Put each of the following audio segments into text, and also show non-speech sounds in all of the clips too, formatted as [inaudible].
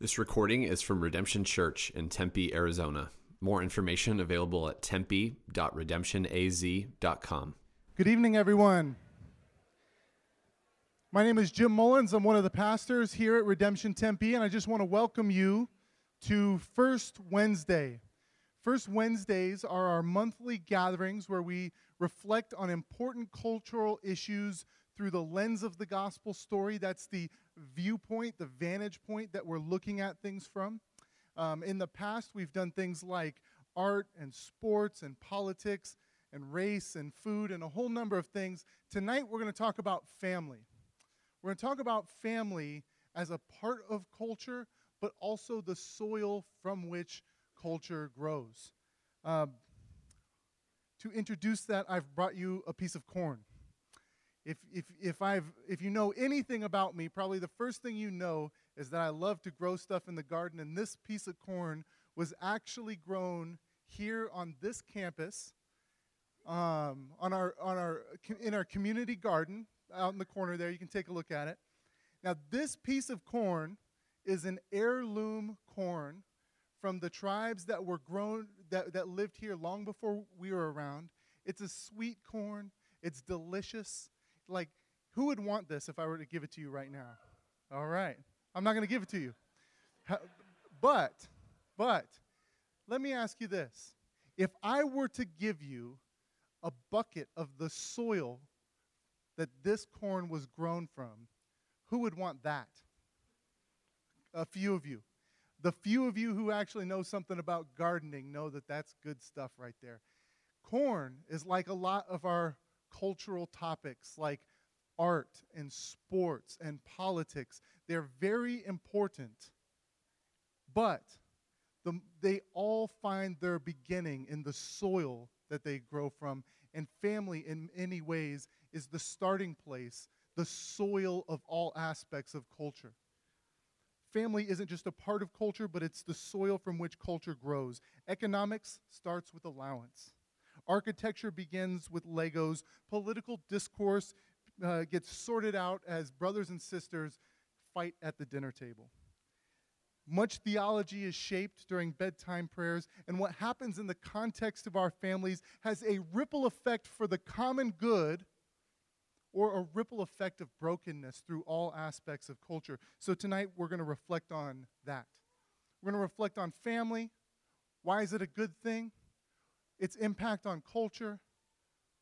This recording is from Redemption Church in Tempe, Arizona. More information available at tempe.redemptionaz.com. Good evening, everyone. My name is Jim Mullins. I'm one of the pastors here at Redemption Tempe, and I just want to welcome you to First Wednesday. First Wednesdays are our monthly gatherings where we reflect on important cultural issues through the lens of the gospel story. That's the viewpoint, the vantage point that we're looking at things from. Um, in the past, we've done things like art and sports and politics and race and food and a whole number of things. Tonight, we're going to talk about family. We're going to talk about family as a part of culture, but also the soil from which culture grows. Um, to introduce that, I've brought you a piece of corn. If, if, if, I've, if you know anything about me, probably the first thing you know is that I love to grow stuff in the garden, and this piece of corn was actually grown here on this campus, um, on our, on our, in our community garden out in the corner there. You can take a look at it. Now, this piece of corn is an heirloom corn from the tribes that were grown that, that lived here long before we were around. It's a sweet corn. It's delicious like, who would want this if I were to give it to you right now? All right. I'm not going to give it to you. But, but, let me ask you this. If I were to give you a bucket of the soil that this corn was grown from, who would want that? A few of you. The few of you who actually know something about gardening know that that's good stuff right there. Corn is like a lot of our cultural topics like art and sports and politics. They're very important, but the, they all find their beginning in the soil that they grow from. And family, in many ways, is the starting place, the soil of all aspects of culture. Family isn't just a part of culture, but it's the soil from which culture grows. Economics starts with allowance. Architecture begins with Legos. Political discourse uh, gets sorted out as brothers and sisters fight at the dinner table. Much theology is shaped during bedtime prayers, and what happens in the context of our families has a ripple effect for the common good or a ripple effect of brokenness through all aspects of culture. So tonight we're going to reflect on that. We're going to reflect on family. Why is it a good thing? Its impact on culture.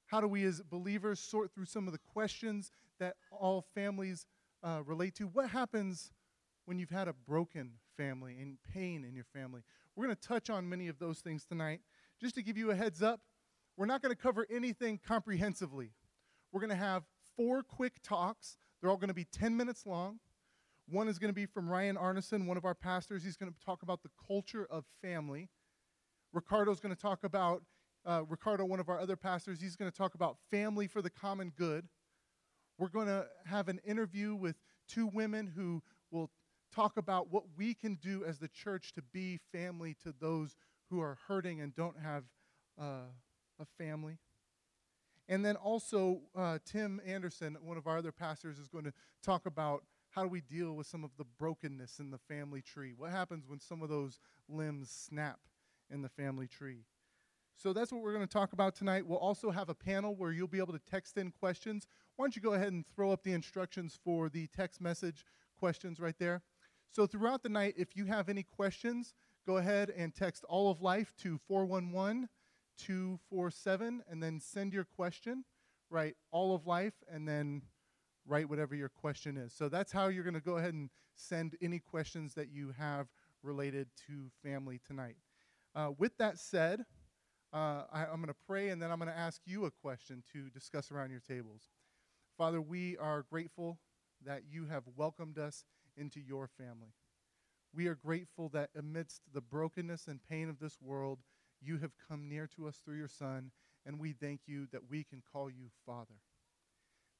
How do we as believers sort through some of the questions that all families uh, relate to? What happens when you've had a broken family and pain in your family? We're going to touch on many of those things tonight. Just to give you a heads up, we're not going to cover anything comprehensively. We're going to have four quick talks. They're all going to be 10 minutes long. One is going to be from Ryan Arneson, one of our pastors. He's going to talk about the culture of family. Ricardo's going to talk about, uh, Ricardo, one of our other pastors, he's going to talk about family for the common good. We're going to have an interview with two women who will talk about what we can do as the church to be family to those who are hurting and don't have uh, a family. And then also, uh, Tim Anderson, one of our other pastors, is going to talk about how do we deal with some of the brokenness in the family tree? What happens when some of those limbs snap? In the family tree. So that's what we're going to talk about tonight. We'll also have a panel where you'll be able to text in questions. Why don't you go ahead and throw up the instructions for the text message questions right there? So throughout the night, if you have any questions, go ahead and text all of life to 411 247 and then send your question. Write all of life and then write whatever your question is. So that's how you're going to go ahead and send any questions that you have related to family tonight. Uh, with that said, uh, I, am going to pray and then I'm going to ask you a question to discuss around your tables. Father, we are grateful that you have welcomed us into your family. We are grateful that amidst the brokenness and pain of this world, you have come near to us through your Son, and we thank you that we can call you Father.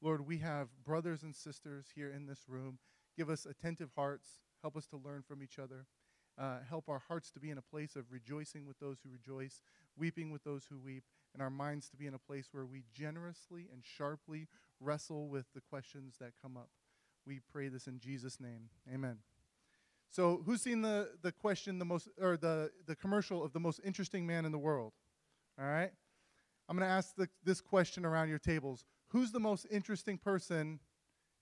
Lord, we have brothers and sisters here in this room. Give us attentive hearts. Help us to learn from each other. Uh, help our hearts to be in a place of rejoicing with those who rejoice, weeping with those who weep, and our minds to be in a place where we generously and sharply wrestle with the questions that come up. We pray this in Jesus' name. Amen. So, who's seen the, the question, the most, or the, the commercial of the most interesting man in the world? All right? I'm going to ask the, this question around your tables. Who's the most interesting person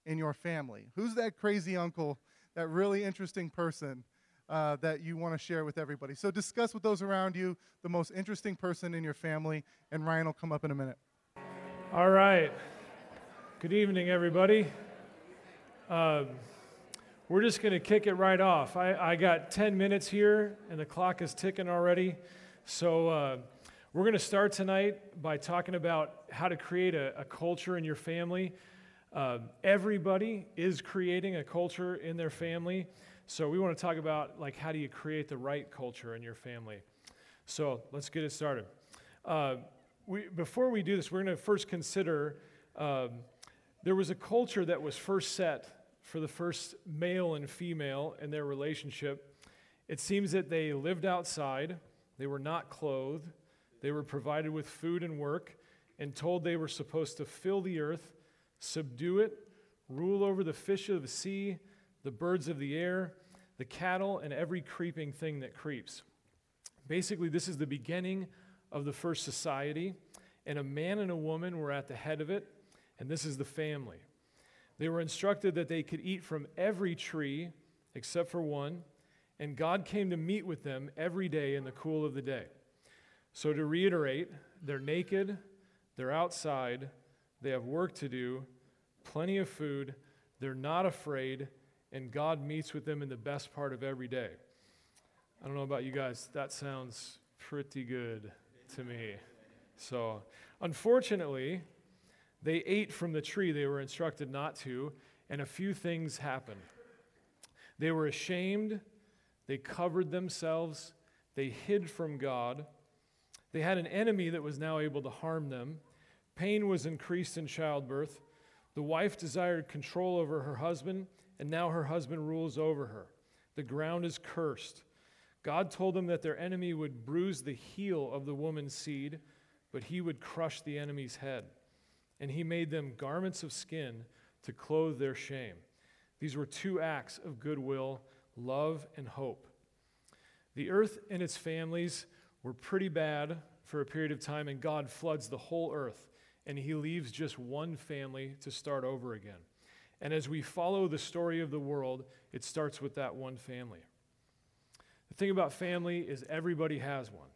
in your family? Who's that crazy uncle, that really interesting person uh, that you want to share with everybody? So, discuss with those around you the most interesting person in your family, and Ryan will come up in a minute. All right. Good evening, everybody. Um, we're just going to kick it right off. I, I, got 10 minutes here, and the clock is ticking already. So, uh, we're going to start tonight by talking about how to create a, a culture in your family. Uh, everybody is creating a culture in their family. So, we want to talk about like how do you create the right culture in your family. So, let's get it started. Uh, we, before we do this, we're going to first consider um, there was a culture that was first set for the first male and female in their relationship. It seems that they lived outside, they were not clothed, they were provided with food and work, and told they were supposed to fill the earth, subdue it, rule over the fish of the sea, the birds of the air, the cattle, and every creeping thing that creeps. Basically, this is the beginning of the first society, and a man and a woman were at the head of it, and this is the family. They were instructed that they could eat from every tree except for one, and God came to meet with them every day in the cool of the day. So, to reiterate, they're naked, they're outside, they have work to do, plenty of food, they're not afraid, and God meets with them in the best part of every day. I don't know about you guys, that sounds pretty good to me. So, unfortunately, they ate from the tree they were instructed not to, and a few things happened. They were ashamed, they covered themselves, they hid from God. They had an enemy that was now able to harm them. Pain was increased in childbirth. The wife desired control over her husband, and now her husband rules over her. The ground is cursed. God told them that their enemy would bruise the heel of the woman's seed, but he would crush the enemy's head and he made them garments of skin to clothe their shame. These were two acts of goodwill, love, and hope. The earth and its families were pretty bad for a period of time, and God floods the whole earth, and he leaves just one family to start over again. And as we follow the story of the world, it starts with that one family. The thing about family is everybody has one.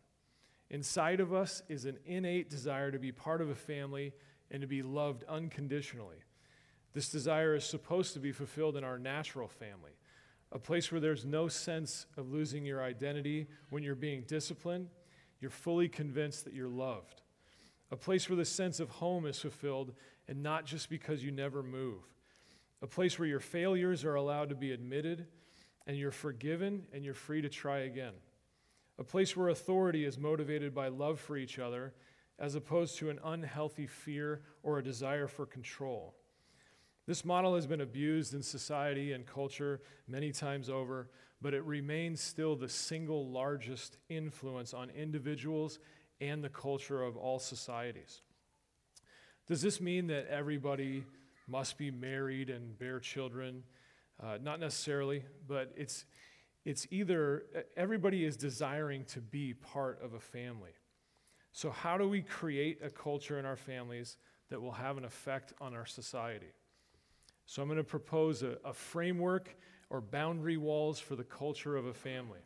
Inside of us is an innate desire to be part of a family and to be loved unconditionally. This desire is supposed to be fulfilled in our natural family, a place where there's no sense of losing your identity when you're being disciplined. You're fully convinced that you're loved. A place where the sense of home is fulfilled and not just because you never move. A place where your failures are allowed to be admitted and you're forgiven and you're free to try again. A place where authority is motivated by love for each other as opposed to an unhealthy fear or a desire for control. This model has been abused in society and culture many times over, but it remains still the single largest influence on individuals and the culture of all societies. Does this mean that everybody must be married and bear children? Uh, not necessarily, but it's, it's either everybody is desiring to be part of a family. So, how do we create a culture in our families that will have an effect on our society? So, I'm going to propose a, a framework or boundary walls for the culture of a family.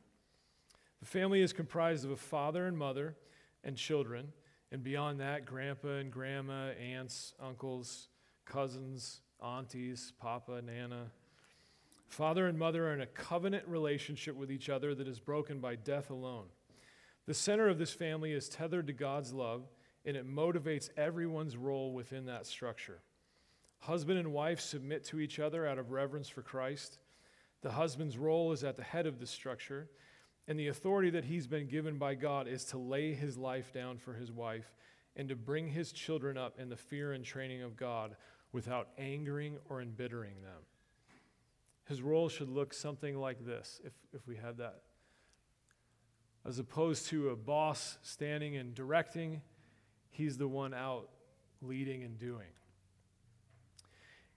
The family is comprised of a father and mother and children, and beyond that, grandpa and grandma, aunts, uncles, cousins, aunties, papa, nana. Father and mother are in a covenant relationship with each other that is broken by death alone. The center of this family is tethered to God's love, and it motivates everyone's role within that structure. Husband and wife submit to each other out of reverence for Christ. The husband's role is at the head of the structure, and the authority that he's been given by God is to lay his life down for his wife and to bring his children up in the fear and training of God without angering or embittering them. His role should look something like this, if, if we had that as opposed to a boss standing and directing, he's the one out leading and doing.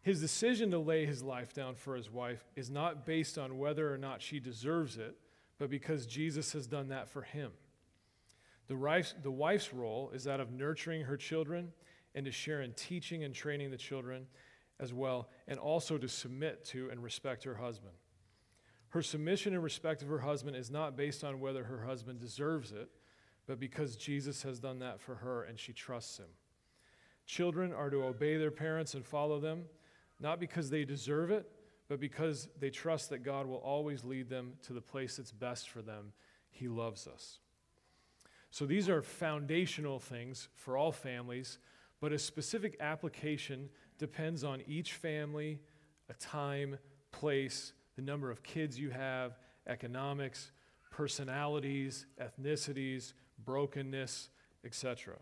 His decision to lay his life down for his wife is not based on whether or not she deserves it, but because Jesus has done that for him. The wife's, the wife's role is that of nurturing her children and to share in teaching and training the children as well, and also to submit to and respect her husband. Her submission and respect of her husband is not based on whether her husband deserves it, but because Jesus has done that for her and she trusts him. Children are to obey their parents and follow them not because they deserve it, but because they trust that God will always lead them to the place that's best for them. He loves us. So these are foundational things for all families, but a specific application depends on each family, a time, place, the number of kids you have, economics, personalities, ethnicities, brokenness, etc.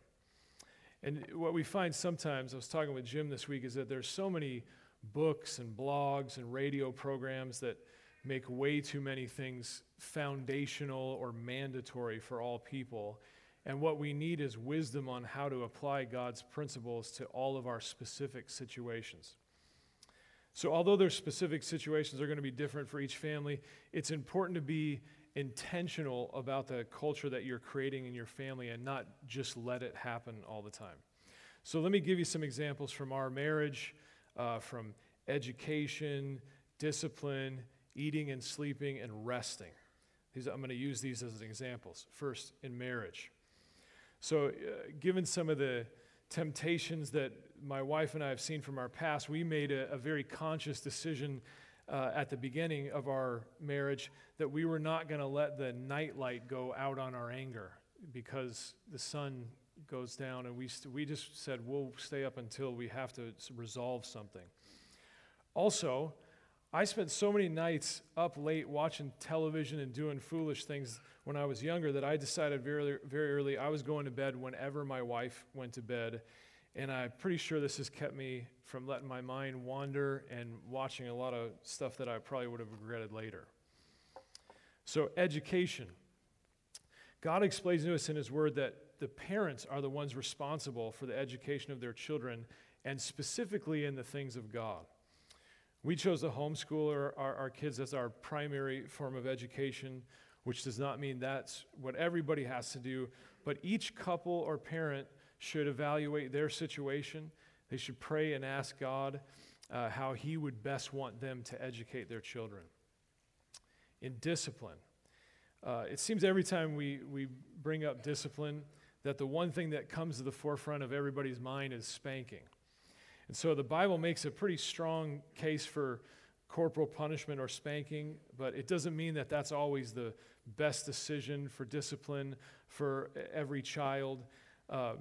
And what we find sometimes, I was talking with Jim this week, is that there's so many books and blogs and radio programs that make way too many things foundational or mandatory for all people. And what we need is wisdom on how to apply God's principles to all of our specific situations. So, although their specific situations are going to be different for each family, it's important to be intentional about the culture that you're creating in your family and not just let it happen all the time. So, let me give you some examples from our marriage uh, from education, discipline, eating and sleeping, and resting. These, I'm going to use these as examples. First, in marriage. So, uh, given some of the temptations that my wife and I have seen from our past, we made a, a very conscious decision uh, at the beginning of our marriage that we were not going to let the nightlight go out on our anger because the sun goes down, and we, st- we just said we'll stay up until we have to resolve something. Also, I spent so many nights up late watching television and doing foolish things when I was younger that I decided very, very early I was going to bed whenever my wife went to bed. And I'm pretty sure this has kept me from letting my mind wander and watching a lot of stuff that I probably would have regretted later. So, education. God explains to us in His Word that the parents are the ones responsible for the education of their children, and specifically in the things of God. We chose to homeschool our, our, our, kids as our primary form of education, which does not mean that's what everybody has to do, but each couple or parent should evaluate their situation. They should pray and ask God uh, how He would best want them to educate their children. In discipline, uh, it seems every time we, we bring up discipline, that the one thing that comes to the forefront of everybody's mind is spanking. And so the Bible makes a pretty strong case for corporal punishment or spanking, but it doesn't mean that that's always the best decision for discipline for every child. Um,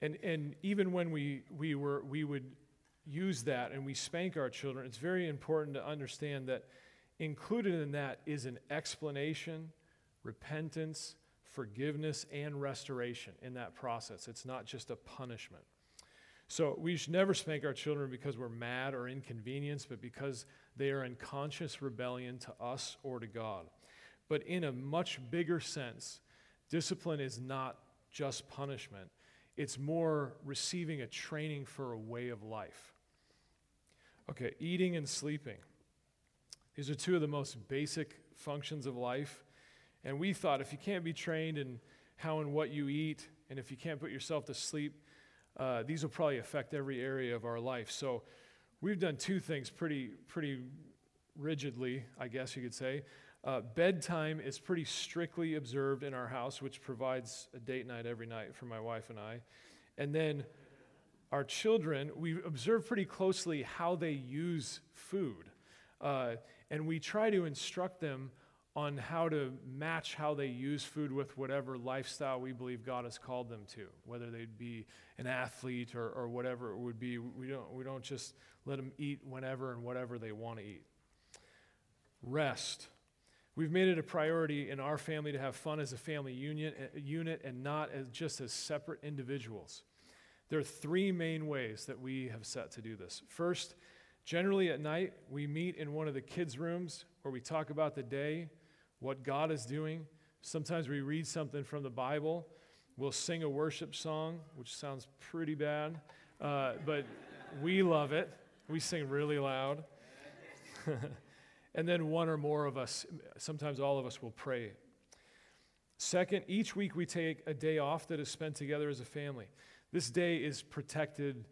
and, and even when we, we, were, we would use that and we spank our children, it's very important to understand that included in that is an explanation, repentance, forgiveness and restoration in that process. It's not just a punishment. So we should never spank our children because we're mad or inconvenienced, but because they are in conscious rebellion to us or to God. But in a much bigger sense, discipline is not just punishment, it's more receiving a training for a way of life. Okay, eating and sleeping. These are two of the most basic functions of life. And we thought if you can't be trained in how and what you eat, and if you can't put yourself to sleep, uh, these will probably affect every area of our life. So we've done two things pretty, pretty rigidly, I guess you could say. Uh, bedtime is pretty strictly observed in our house, which provides a date night every night for my wife and I. And then our children, we observe pretty closely how they use food. Uh, and we try to instruct them on how to match how they use food with whatever lifestyle we believe God has called them to, whether they'd be an athlete or, or whatever it would be. We don't, we don't just let them eat whenever and whatever they want to eat. Rest. We've made it a priority in our family to have fun as a family union, a unit and not as just as separate individuals. There are three main ways that we have set to do this. First, generally at night, we meet in one of the kids' rooms where we talk about the day what God is doing. Sometimes we read something from the Bible. We'll sing a worship song, which sounds pretty bad, uh, but we love it. We sing really loud. [laughs] and then one or more of us, sometimes all of us, will pray. Second, each week we take a day off that is spent together as a family. This day is protected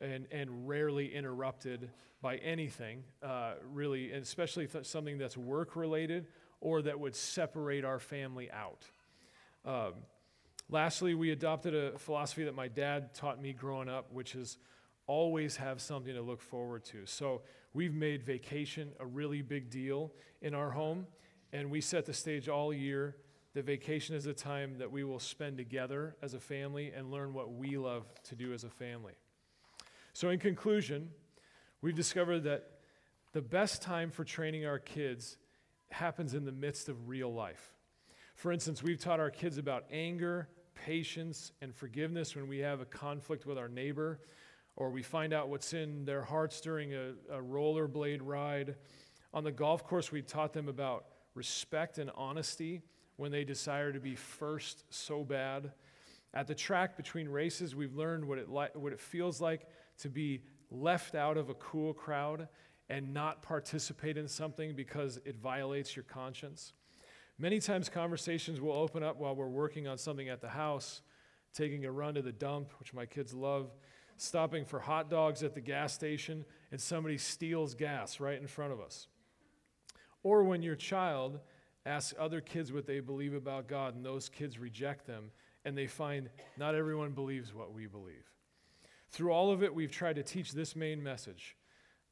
and, and rarely interrupted by anything, uh, really, and especially th- something that's work related or that would separate our family out. Um, lastly, we adopted a philosophy that my dad taught me growing up, which is always have something to look forward to. So we've made vacation a really big deal in our home, and we set the stage all year. The vacation is a time that we will spend together as a family and learn what we love to do as a family. So, in conclusion, we've discovered that the best time for training our kids happens in the midst of real life. For instance, we've taught our kids about anger, patience, and forgiveness when we have a conflict with our neighbor, or we find out what's in their hearts during a, a rollerblade ride. On the golf course, we taught them about respect and honesty when they desire to be first so bad. At the track between races, we've learned what it, li- what it feels like to be left out of a cool crowd and not participate in something because it violates your conscience. Many times, conversations will open up while we're working on something at the house, taking a run to the dump, which my kids love, stopping for hot dogs at the gas station, and somebody steals gas right in front of us. Or when your child asks other kids what they believe about God, and those kids reject them, and they find not everyone believes what we believe. Through all of it, we've tried to teach this main message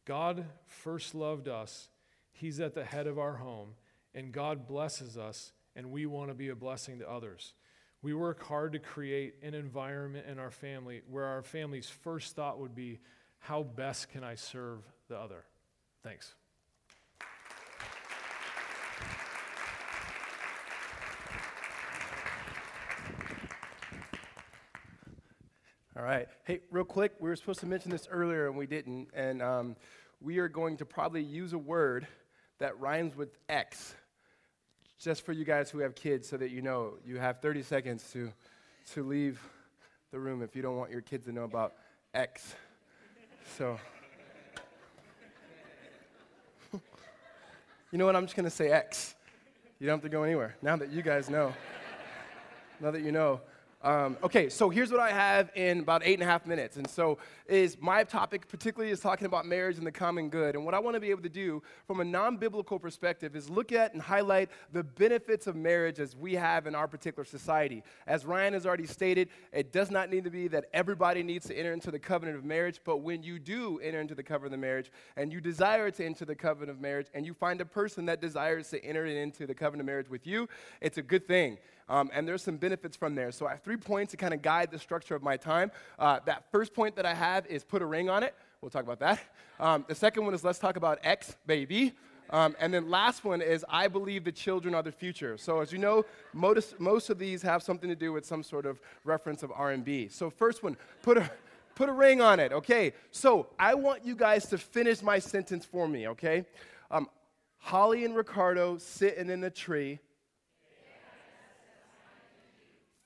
God first loved us, He's at the head of our home, and God blesses us, and we want to be a blessing to others. We work hard to create an environment in our family where our family's first thought would be, How best can I serve the other? Thanks. All right. Hey, real quick, we were supposed to mention this earlier and we didn't. And um, we are going to probably use a word that rhymes with X, just for you guys who have kids, so that you know you have 30 seconds to, to leave the room if you don't want your kids to know about X. So, [laughs] you know what? I'm just going to say X. You don't have to go anywhere. Now that you guys know, now that you know. Um, okay, so here's what I have in about eight and a half minutes. And so is my topic particularly is talking about marriage and the common good. And what I want to be able to do from a non-biblical perspective is look at and highlight the benefits of marriage as we have in our particular society. As Ryan has already stated, it does not need to be that everybody needs to enter into the covenant of marriage, but when you do enter into the covenant of marriage and you desire to enter the covenant of marriage and you find a person that desires to enter into the covenant of marriage with you, it's a good thing. Um, and there's some benefits from there. So I have three points to kind of guide the structure of my time. Uh, that first point that I have is put a ring on it. We'll talk about that. Um, the second one is let's talk about X, baby. Um, and then last one is I believe the children are the future. So as you know, most, most of these have something to do with some sort of reference of R&B. So first one, put a, put a ring on it, okay? So I want you guys to finish my sentence for me, okay? Um, Holly and Ricardo sitting in a tree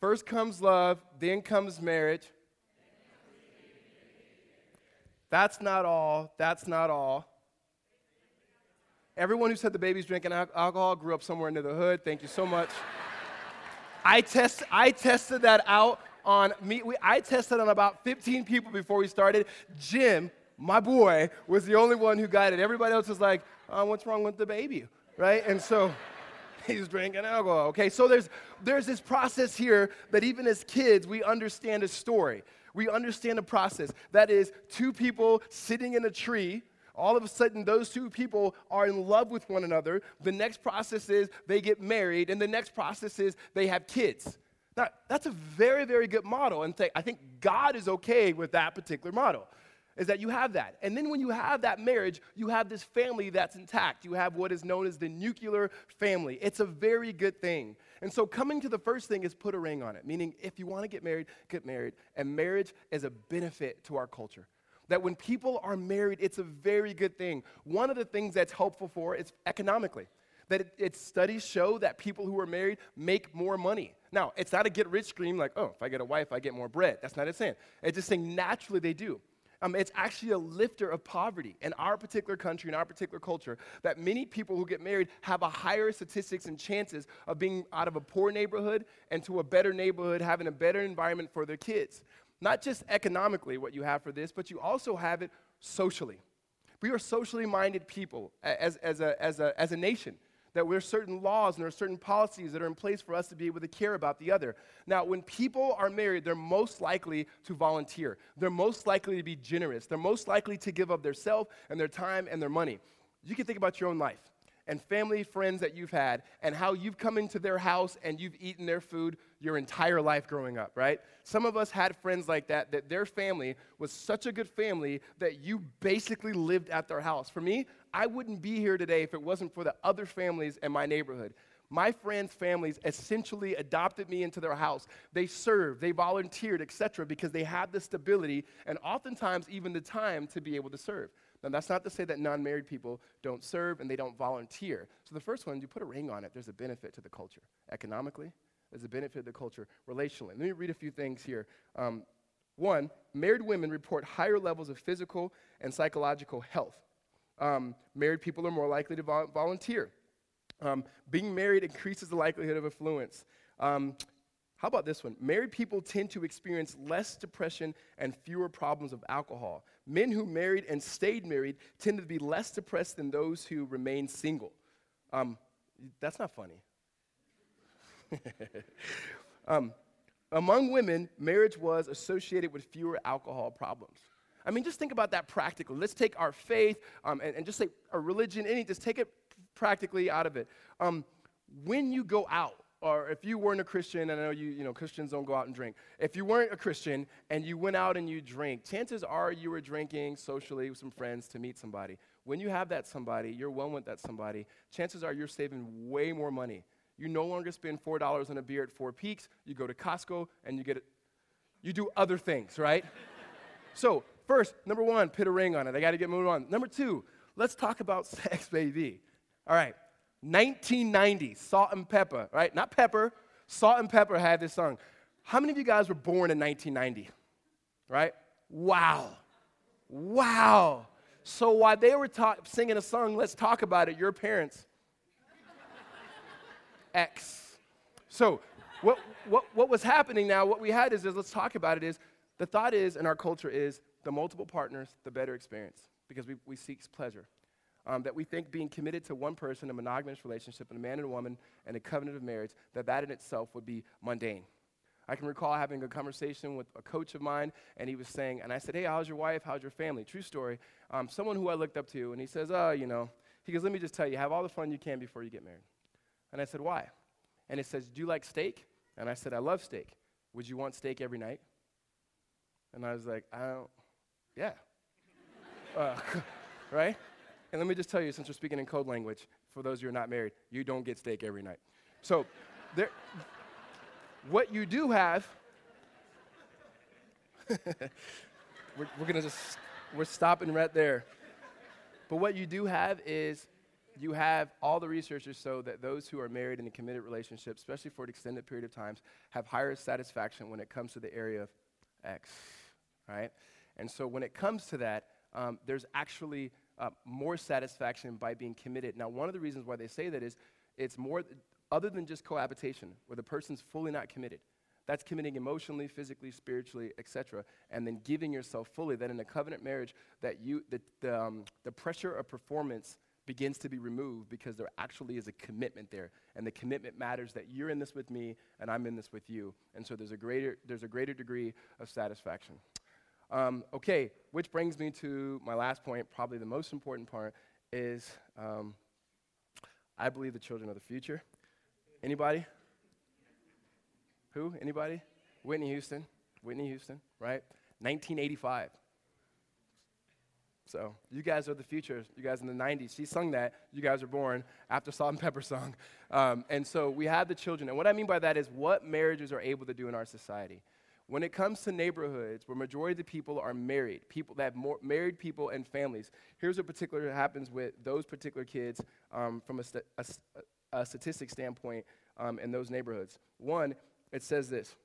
First comes love, then comes marriage. That's not all. That's not all. Everyone who said the baby's drinking alcohol grew up somewhere into the hood. Thank you so much. I, test, I tested that out on me. We, I tested on about 15 people before we started. Jim, my boy, was the only one who got it. Everybody else was like, oh, what's wrong with the baby? Right? And so [laughs] he's drinking alcohol. Okay, so there's, there's this process here that even as kids, we understand a story. We understand a process. That is, two people sitting in a tree. All of a sudden, those two people are in love with one another. The next process is they get married, and the next process is they have kids. Now, that's a very, very good model, and I think God is okay with that particular model is that you have that. And then when you have that marriage, you have this family that's intact. You have what is known as the nuclear family. It's a very good thing. And so coming to the first thing is put a ring on it, meaning if you want to get married, get married. And marriage is a benefit to our culture. That when people are married, it's a very good thing. One of the things that's helpful for is economically. That it, studies show that people who are married make more money. Now, it's not a get rich scheme like, oh, if I get a wife, I get more bread. That's not it saying. It's just saying naturally they do. Um, it's actually a lifter of poverty in our particular country, in our particular culture, that many people who get married have a higher statistics and chances of being out of a poor neighborhood and to a better neighborhood, having a better environment for their kids. Not just economically, what you have for this, but you also have it socially. We are socially minded people as, as, a, as, a, as a nation that there are certain laws and there are certain policies that are in place for us to be able to care about the other. Now, when people are married, they're most likely to volunteer. They're most likely to be generous. They're most likely to give up their self and their time and their money. You can think about your own life and family, friends that you've had, and how you've come into their house and you've eaten their food your entire life growing up, right? Some of us had friends like that, that their family was such a good family that you basically lived at their house. For me, I wouldn't be here today if it wasn't for the other families in my neighborhood. My friends' families essentially adopted me into their house. They served, they volunteered, etc., because they had the stability and oftentimes even the time to be able to serve. Now, that's not to say that non married people don't serve and they don't volunteer. So, the first one, you put a ring on it, there's a benefit to the culture. Economically, there's a benefit to the culture. Relationally, let me read a few things here. Um, one, married women report higher levels of physical and psychological health. Um, married people are more likely to vol- volunteer. Um, being married increases the likelihood of affluence. Um, how about this one? Married people tend to experience less depression and fewer problems of alcohol. Men who married and stayed married tend to be less depressed than those who remain single. Um, that's not funny. [laughs] um, among women, marriage was associated with fewer alcohol problems. I mean, just think about that practically. Let's take our faith um, and, and, just say our religion, any, just take it practically out of it. Um, when you go out, or if you weren't a Christian, and I know you, you know, Christians don't go out and drink. If you weren't a Christian and you went out and you drank, chances are you were drinking socially with some friends to meet somebody. When you have that somebody, you're one with that somebody, chances are you're saving way more money. You no longer spend $4 on a beer at Four Peaks. You go to Costco and you get it. You do other things, right? [laughs] so First, number one, put a ring on it. I got to get moving on. Number two, let's talk about [laughs] sex, baby. All right, 1990, Salt and Pepa, right? Not Pepper. Salt and Pepa had this song. How many of you guys were born in 1990? Right? Wow. Wow. So while they were talk, singing a song, let's talk about it, your parents, [laughs] X. So what, what, what was happening now, what we had is, is, let's talk about it, is the thought is, in our culture is, the multiple partners, the better experience because we, we seek pleasure. Um, that we think being committed to one person, a monogamous relationship, and a man and a woman, and a covenant of marriage, that that in itself would be mundane. I can recall having a conversation with a coach of mine, and he was saying, and I said, Hey, how's your wife? How's your family? True story. Um, someone who I looked up to, and he says, Oh, you know, he goes, Let me just tell you, have all the fun you can before you get married. And I said, Why? And he says, Do you like steak? And I said, I love steak. Would you want steak every night? And I was like, I don't, yeah. Uh, [laughs] right? And let me just tell you, since we're speaking in code language, for those who are not married, you don't get steak every night. So, there, what you do have, [laughs] we're, we're gonna just, we're stopping right there. But what you do have is you have all the researchers show that those who are married in a committed relationship, especially for an extended period of times, have higher satisfaction when it comes to the area of X, right? And so when it comes to that, um, there's actually uh, more satisfaction by being committed. Now, one of the reasons why they say that is it's more, other than just cohabitation, where the person's fully not committed. That's committing emotionally, physically, spiritually, etc., and then giving yourself fully. That in a covenant marriage, that you, the, the, um, the pressure of performance begins to be removed because there actually is a commitment there, and the commitment matters that you're in this with me and I'm in this with you, and so there's a greater, there's a greater degree of satisfaction. Um, okay, which brings me to my last point, probably the most important part, is um, I believe the children are the future. Anybody? Who? Anybody? Whitney Houston. Whitney Houston, right? 1985. So you guys are the future. You guys in the 90s. She sung that. You guys are born after Salt and Pepa song. Um, and so we have the children. And what I mean by that is what marriages are able to do in our society. When it comes to neighborhoods where majority of the people are married, people that have more married people and families, here's what particular happens with those particular kids um, from a, st- a, a, statistic standpoint um, in those neighborhoods. One, it says this: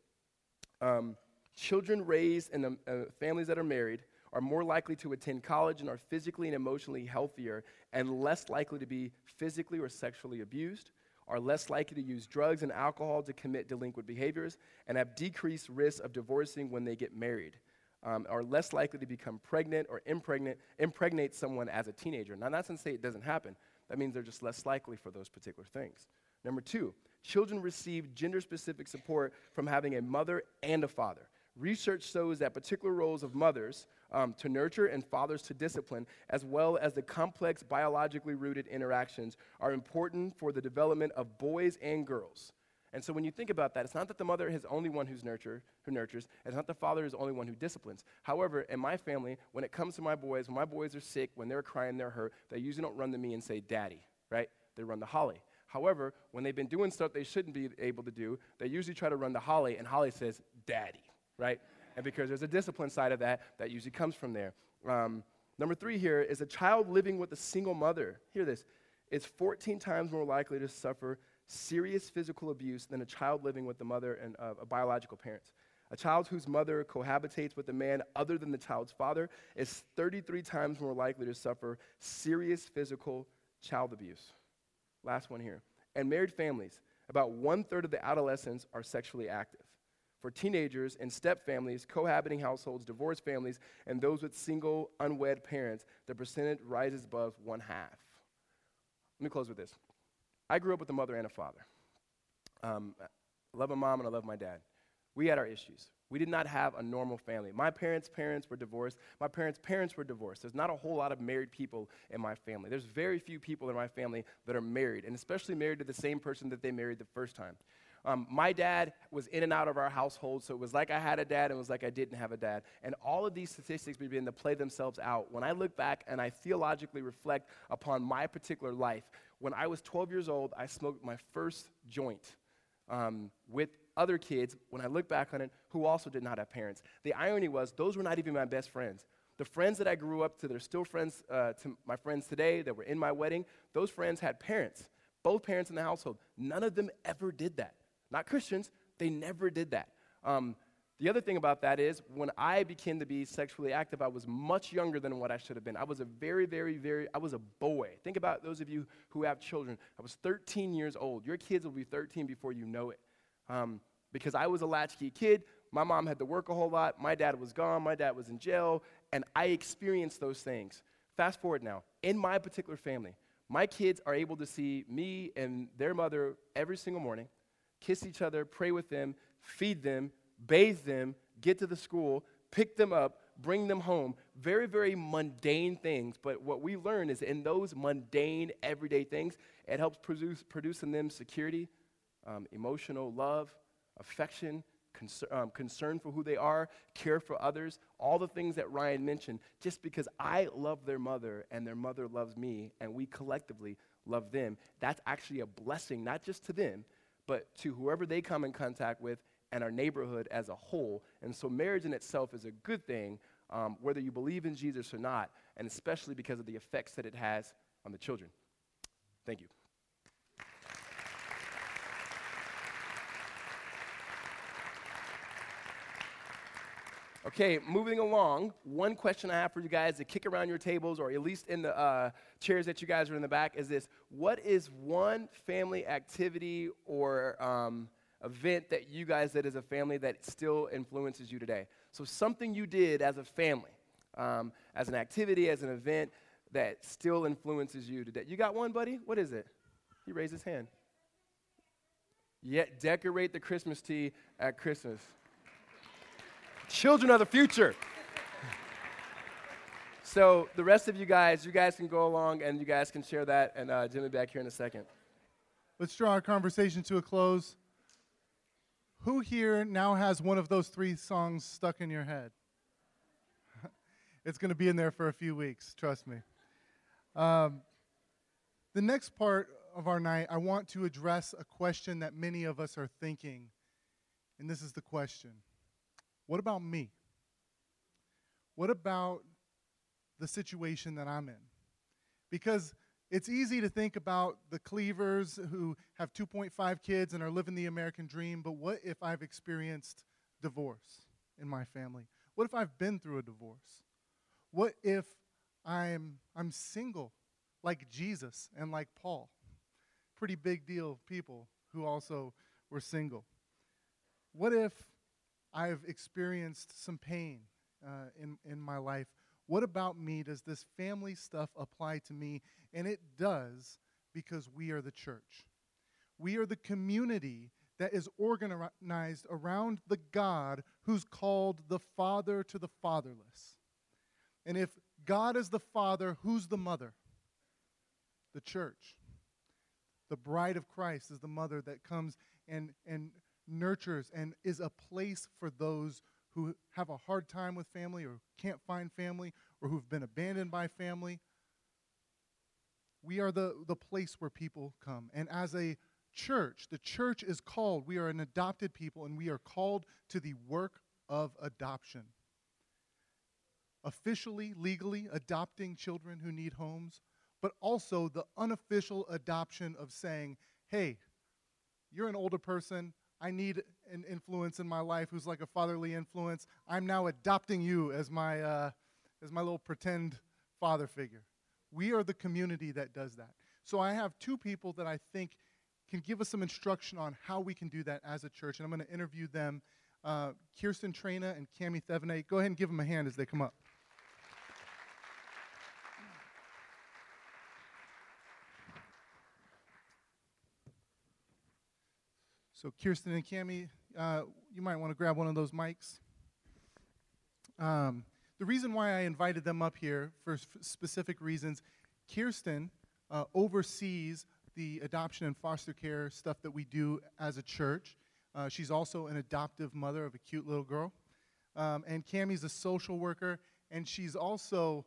um, children raised in the, uh, families that are married are more likely to attend college and are physically and emotionally healthier and less likely to be physically or sexually abused, are less likely to use drugs and alcohol to commit delinquent behaviors, and have decreased risk of divorcing when they get married. Um, are less likely to become pregnant or impregnate, impregnate someone as a teenager. Now, that's not to say it doesn't happen. That means they're just less likely for those particular things. Number two, children receive gender specific support from having a mother and a father. Research shows that particular roles of mothers um, to nurture and fathers to discipline, as well as the complex biologically rooted interactions, are important for the development of boys and girls. And so when you think about that, it's not that the mother is the only one who's nurture, who nurtures, it's not the father is the only one who disciplines. However, in my family, when it comes to my boys, when my boys are sick, when they're crying, they're hurt, they usually don't run to me and say, Daddy, right? They run to Holly. However, when they've been doing stuff they shouldn't be able to do, they usually try to run to Holly, and Holly says, Daddy right? And because there's a discipline side of that that usually comes from there. Um, number three here is a child living with a single mother. Hear this. It's 14 times more likely to suffer serious physical abuse than a child living with the mother and uh, a biological parents. A child whose mother cohabitates with a man other than the child's father is 33 times more likely to suffer serious physical child abuse. Last one here. And married families, about one third of the adolescents are sexually active for teenagers and step families, cohabiting households, divorced families, and those with single, unwed parents, the percentage rises above one half. Let me close with this. I grew up with a mother and a father. Um, I love my mom and I love my dad. We had our issues. We did not have a normal family. My parents' parents were divorced. My parents' parents were divorced. There's not a whole lot of married people in my family. There's very few people in my family that are married, and especially married to the same person that they married the first time. Um, my dad was in and out of our household, so it was like I had a dad and it was like I didn't have a dad. And all of these statistics begin to play themselves out. When I look back and I theologically reflect upon my particular life, when I was 12 years old, I smoked my first joint um, with other kids, when I look back on it, who also did not have parents. The irony was, those were not even my best friends. The friends that I grew up to, they're still friends uh, to my friends today that were in my wedding, those friends had parents, both parents in the household. None of them ever did that not Christians, they never did that. Um, the other thing about that is when I began to be sexually active, I was much younger than what I should have been. I was a very, very, very, I was a boy. Think about those of you who have children. I was 13 years old. Your kids will be 13 before you know it. Um, because I was a latchkey kid. My mom had to work a whole lot. My dad was gone. My dad was in jail. And I experienced those things. Fast forward now. In my particular family, my kids are able to see me and their mother every single morning kiss each other, pray with them, feed them, bathe them, get to the school, pick them up, bring them home. Very, very mundane things. But what we learn is in those mundane, everyday things, it helps produce, produce in them security, um, emotional love, affection, concern, um, concern for who they are, care for others, all the things that Ryan mentioned, just because I love their mother and their mother loves me and we collectively love them. That's actually a blessing, not just to them, but to whoever they come in contact with and our neighborhood as a whole. And so marriage in itself is a good thing, um, whether you believe in Jesus or not, and especially because of the effects that it has on the children. Thank you. Okay, moving along, one question I have for you guys to kick around your tables, or at least in the uh, chairs that you guys are in the back, is this What is one family activity or um, event that you guys did as a family that still influences you today? So, something you did as a family, um, as an activity, as an event that still influences you today. You got one, buddy? What is it? He raised his hand. Yet, decorate the Christmas tree at Christmas. Children of the future. So the rest of you guys, you guys can go along and you guys can share that, and uh, Jimmy back here in a second. Let's draw our conversation to a close. Who here now has one of those three songs stuck in your head? [laughs] it's going to be in there for a few weeks, trust me. Um, the next part of our night, I want to address a question that many of us are thinking. And this is the question what about me? What about the situation that I'm in? Because it's easy to think about the Cleavers who have 2.5 kids and are living the American dream, but what if I've experienced divorce in my family? What if I've been through a divorce? What if I'm, I'm single like Jesus and like Paul? Pretty big deal people who also were single. What if I've experienced some pain uh, in, in my life? What about me? Does this family stuff apply to me? And it does because we are the church. We are the community that is organized around the God who's called the Father to the fatherless. And if God is the Father, who's the mother? The church. The bride of Christ is the mother that comes and, and nurtures and is a place for those who have a hard time with family or can't find family or who've been abandoned by family. We are the, the place where people come. And as a church, the church is called, we are an adopted people, and we are called to the work of adoption. Officially, legally, adopting children who need homes, but also the unofficial adoption of saying, hey, you're an older person. I need an influence in my life who's like a fatherly influence. I'm now adopting you as my, uh, as my little pretend father figure. We are the community that does that. So I have two people that I think can give us some instruction on how we can do that as a church. And I'm going to interview them uh, Kirsten Trina and Cami Thevenet. Go ahead and give them a hand as they come up. So, Kirsten and Cami, uh, you might want to grab one of those mics. Um, the reason why I invited them up here for specific reasons, Kirsten uh, oversees the adoption and foster care stuff that we do as a church. Uh, she's also an adoptive mother of a cute little girl. Um, and Cami's a social worker, and she's also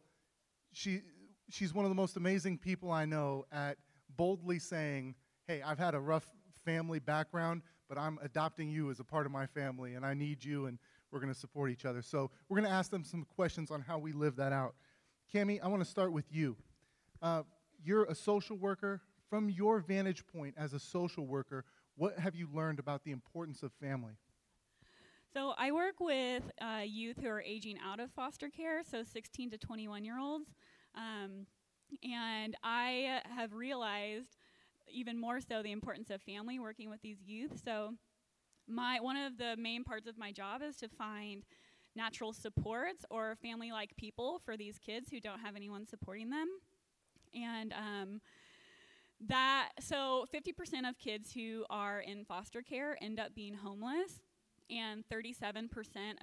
she she's one of the most amazing people I know at boldly saying, "Hey, I've had a rough family background, but I'm adopting you as a part of my family, and I need you, and we're going to support each other." So we're going to ask them some questions on how we live that out. Cami, I want to start with you. Uh, you're a social worker from your vantage point as a social worker, what have you learned about the importance of family? So, I work with uh, youth who are aging out of foster care, so 16 to 21 year olds. Um, and I have realized even more so the importance of family working with these youth. So, my one of the main parts of my job is to find natural supports or family like people for these kids who don't have anyone supporting them. And um, that so 50% of kids who are in foster care end up being homeless and 37%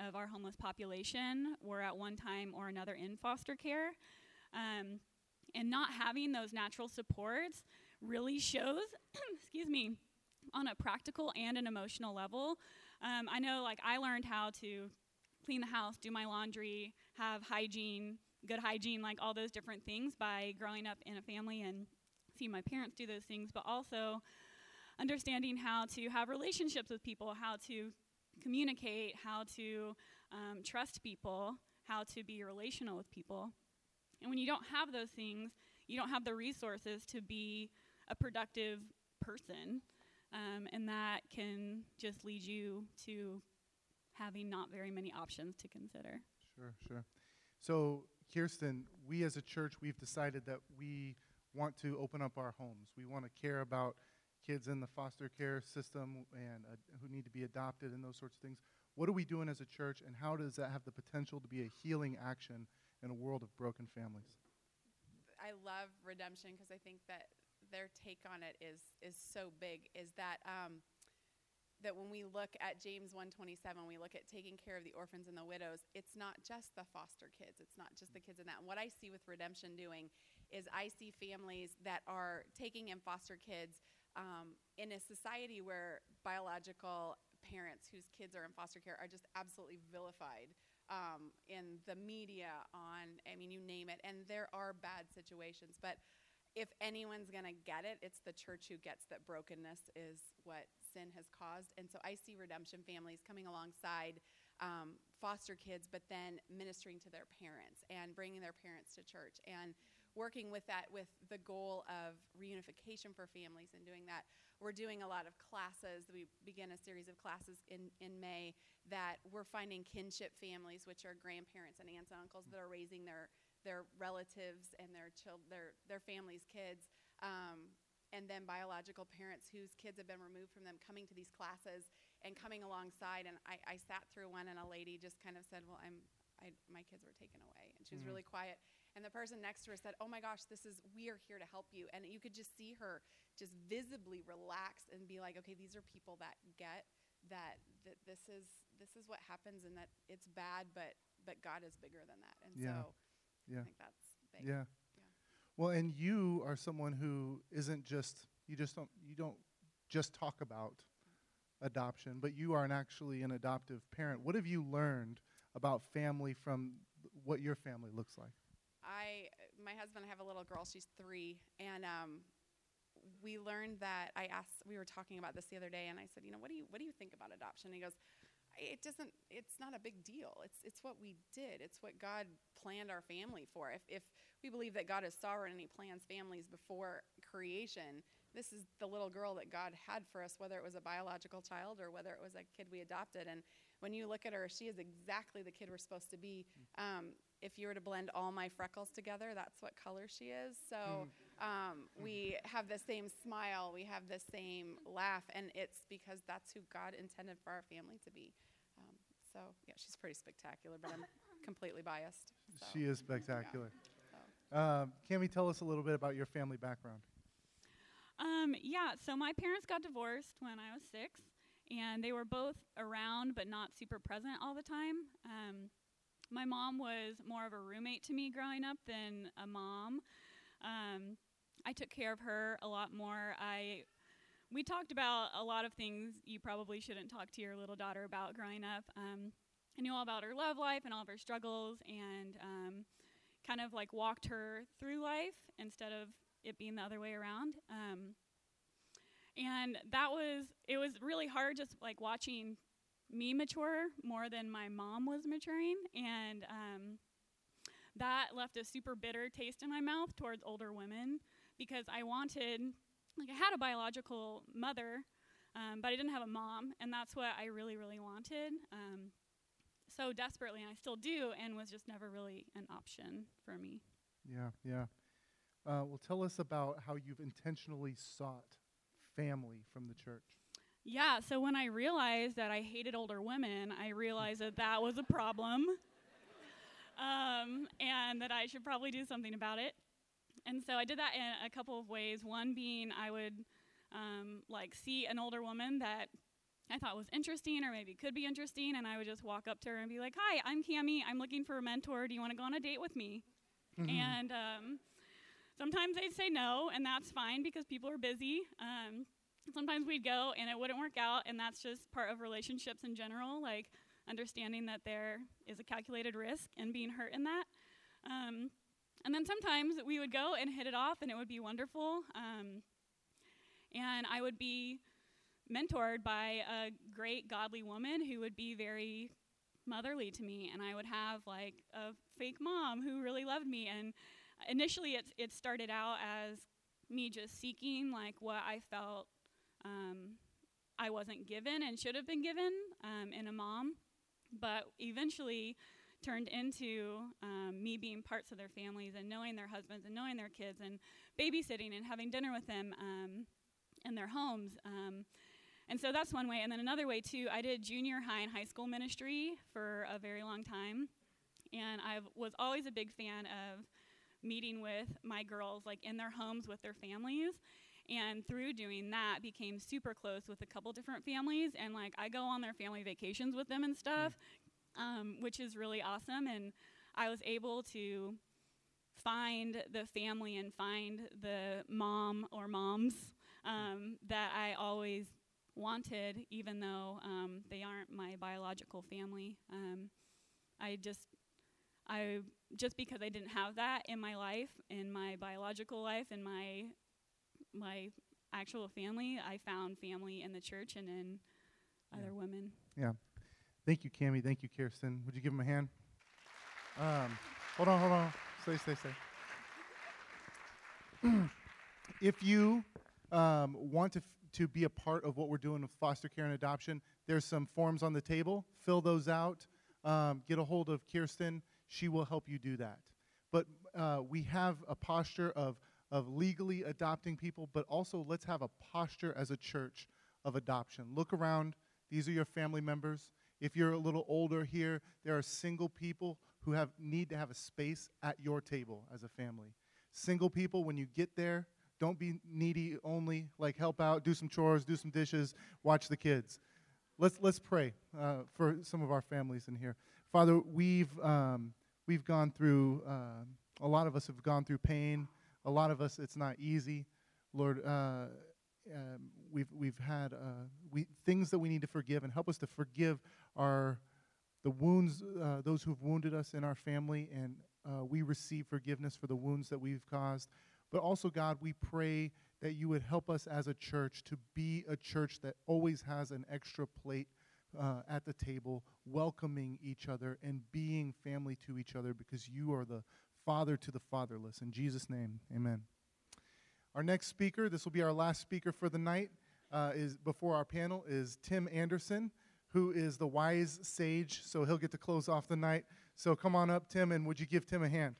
of our homeless population were at one time or another in foster care um, and not having those natural supports really shows [clears throat] excuse me on a practical and an emotional level um, i know like i learned how to clean the house do my laundry have hygiene good hygiene like all those different things by growing up in a family and seeing my parents do those things, but also understanding how to have relationships with people, how to communicate, how to um, trust people, how to be relational with people. And when you don't have those things, you don't have the resources to be a productive person. Um, and that can just lead you to having not very many options to consider. Sure, sure. So, Kirsten, we as a church, we've decided that we want to open up our homes. We want to care about kids in the foster care system and uh, who need to be adopted and those sorts of things. What are we doing as a church, and how does that have the potential to be a healing action in a world of broken families? I love redemption because I think that their take on it is is so big. Is that um, that when we look at James 127, we look at taking care of the orphans and the widows, it's not just the foster kids. It's not just the kids in that. And what I see with redemption doing is I see families that are taking in foster kids um, in a society where biological parents whose kids are in foster care are just absolutely vilified um, in the media on i mean you name it and there are bad situations but if anyone's going to get it it's the church who gets that brokenness is what sin has caused and so i see redemption families coming alongside um, foster kids but then ministering to their parents and bringing their parents to church and working with that with the goal of reunification for families and doing that. We're doing a lot of classes. We begin a series of classes in, in May that we're finding kinship families, which are grandparents and aunts and uncles that are raising their, their relatives and their, chil- their, their families' kids. Um, and then biological parents whose kids have been removed from them coming to these classes and coming alongside. And I, I sat through one, and a lady just kind of said, "Well, I'm, I, my kids were taken away," and she was really quiet. And the person next to her said, "Oh my gosh, this is we are here to help you." And you could just see her just visibly relax and be like, "Okay, these are people that get that that this is this is what happens, and that it's bad, but but God is bigger than that." And Yeah. so Yeah. I think that's big. Yeah. Yeah. Well, and you are someone who isn't just you just don't you don't just talk about adoption, but you are an actually an adoptive parent. What have you learned about family from what your family looks like? I, my husband, I have a little girl. She's three, and um, we learned that I asked. We were talking about this the other day, and I said, you know, what do you what do you think about adoption? And he goes, it doesn't. It's not a big deal. It's it's what we did. It's what God planned our family for. If if we believe that God is sovereign and He plans families before creation, this is the little girl that God had for us, whether it was a biological child or whether it was a kid we adopted. And when you look at her, she is exactly the kid we're supposed to be. Um, if you were to blend all my freckles together, that's what color she is. So um, we have the same smile, we have the same laugh, and it's because that's who God intended for our family to be. Um, so yeah, she's pretty spectacular, but I'm [laughs] completely biased. So, She is spectacular. so. Um, Cami, tell us a little bit about your family background. Um, yeah, so my parents got divorced when I was six, and they were both around but not super present all the time. Um, my mom was more of a roommate to me growing up than a mom. Um, I took care of her a lot more. I we talked about a lot of things you probably shouldn't talk to your little daughter about growing up. Um, I knew all about her love life and all of her struggles, and um, kind of like walked her through life instead of it being the other way around. Um, and that was it was really hard just like watching me mature more than my mom was maturing and um, that left a super bitter taste in my mouth towards older women because i wanted like i had a biological mother um, but i didn't have a mom and that's what i really really wanted um, so desperately and i still do and was just never really an option for me Yeah, yeah. Uh, well, tell us about how you've intentionally sought family from the church. Yeah, so when I realized that I hated older women, I realized that that was a problem um, and that I should probably do something about it. And so I did that in a couple of ways. One being I would um, like see an older woman that I thought was interesting or maybe could be interesting, and I would just walk up to her and be like, "Hi, I'm Cami. I'm looking for a mentor. Do you want to go on a date with me?" And um, sometimes they'd say no, and that's fine because people are busy. Um, sometimes we'd go and it wouldn't work out, and that's just part of relationships in general, like understanding that there is a calculated risk and being hurt in that. Um, and then sometimes we would go and hit it off, and it would be wonderful. Um, and I would be mentored by a great godly woman who would be very motherly to me, and I would have like a fake mom who really loved me. And initially, it it started out as me just seeking like what I felt um, I wasn't given and should have been given um, in a mom, but eventually turned into um, me being parts of their families and knowing their husbands and knowing their kids and babysitting and having dinner with them um, in their homes. Um, and so that's one way. And then another way, too, I did junior high and high school ministry for a very long time. And I was always a big fan of meeting with my girls, like in their homes with their families. And through doing that, became super close with a couple different families. And like I go on their family vacations with them and stuff, um, which is really awesome. And I was able to find the family and find the mom or moms um, that I always wanted, even though um, they aren't my biological family. Um, I just, I just because I didn't have that in my life, in my biological life, in my my actual family, I found family in the church and in other women. Yeah. Thank you, Cami. Thank you, Kirsten. Would you give them a hand? Um, hold on, hold on. Stay, stay, stay. [clears throat] if you um, want to, f- to be a part of what we're doing with foster care and adoption, there's some forms on the table. Fill those out. Um, get a hold of Kirsten. She will help you do that. But uh, we have a posture of, of legally adopting people, but also let's have a posture as a church of adoption. Look around. These are your family members. If you're a little older here, there are single people who have need to have a space at your table as a family. Single people, when you get there, don't be needy only. Like help out, do some chores, do some dishes, watch the kids. Let's let's pray uh, for some of our families in here. Father, we've um, we've gone through. Uh, a lot of us have gone through pain. A lot of us, it's not easy. Lord, uh, um, we've we've had uh, we things that we need to forgive, and help us to forgive our the wounds, uh, those who've wounded us in our family, and uh, we receive forgiveness for the wounds that we've caused. But also, God, we pray that you would help us as a church to be a church that always has an extra plate uh, at the table, welcoming each other and being family to each other because you are the father to the fatherless. In Jesus' name, amen. Our next speaker, this will be our last speaker for the night, uh, is before our panel is Tim Anderson, who is the wise sage. So he'll get to close off the night. So come on up, Tim, and would you give Tim a hand?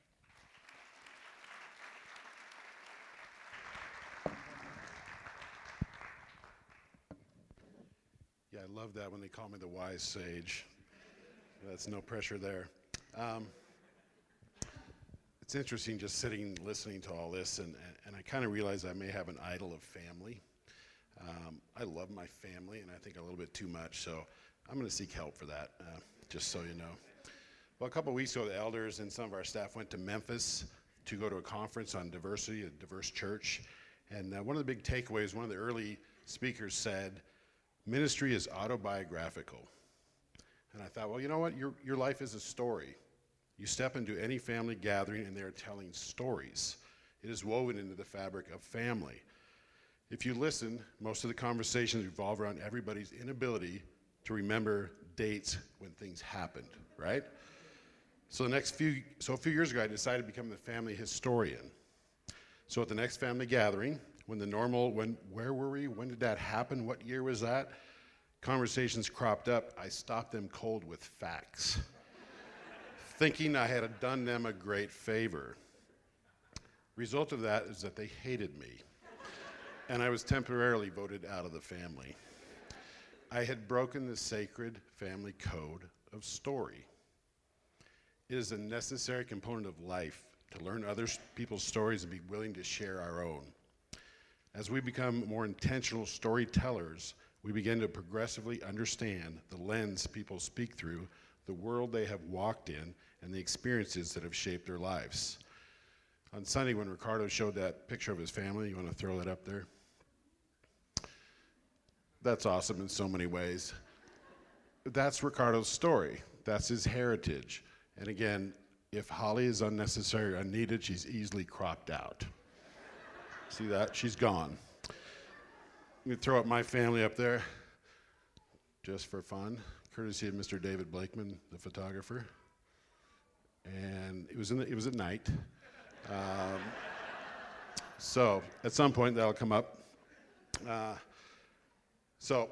Yeah, I love that when they call me the wise sage. That's no pressure there. Um, it's interesting just sitting listening to all this, and, and I kind of realize I may have an idol of family. Um, I love my family, and I think a little bit too much, so I'm going to seek help for that, uh, just so you know. Well, a couple weeks ago, the elders and some of our staff went to Memphis to go to a conference on diversity, a diverse church. And uh, one of the big takeaways, one of the early speakers said, ministry is autobiographical. And I thought, well, you know what? Your, your life is a story. You step into any family gathering and they're telling stories. It is woven into the fabric of family. If you listen, most of the conversations revolve around everybody's inability to remember dates when things happened, right? So the next few so a few years ago I decided to become the family historian. So at the next family gathering, when the normal when where were we? When did that happen? What year was that? Conversations cropped up. I stopped them cold with facts thinking I had done them a great favor. Result of that is that they hated me, and I was temporarily voted out of the family. I had broken the sacred family code of story. It is a necessary component of life to learn other people's stories and be willing to share our own. As we become more intentional storytellers, we begin to progressively understand the lens people speak through, the world they have walked in, and the experiences that have shaped their lives. On Sunday, when Ricardo showed that picture of his family, you want to throw that up there? That's awesome in so many ways. That's Ricardo's story, that's his heritage. And again, if Holly is unnecessary or unneeded, she's easily cropped out. See that? She's gone. Let me throw up my family up there just for fun, courtesy of Mr. David Blakeman, the photographer. And it was, in the, it was at night. Um, so at some point that'll come up. Uh, so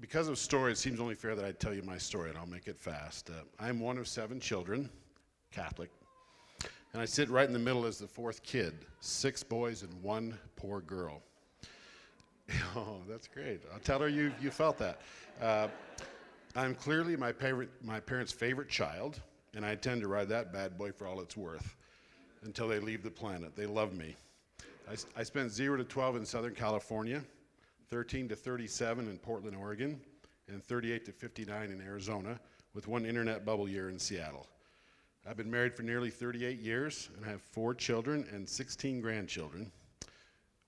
because of story, it seems only fair that I tell you my story, and I'll make it fast. Uh, I'm one of seven children, Catholic, and I sit right in the middle as the fourth kid, six boys and one poor girl. [laughs] oh, that's great. I'll tell her you, you felt that. Uh, I'm clearly my, favorite, my parents' favorite child, and I intend to ride that bad boy for all it's worth until they leave the planet. They love me. I, I spent 0 to 12 in Southern California, 13 to 37 in Portland, Oregon, and 38 to 59 in Arizona, with one internet bubble year in Seattle. I've been married for nearly 38 years and I have four children and 16 grandchildren,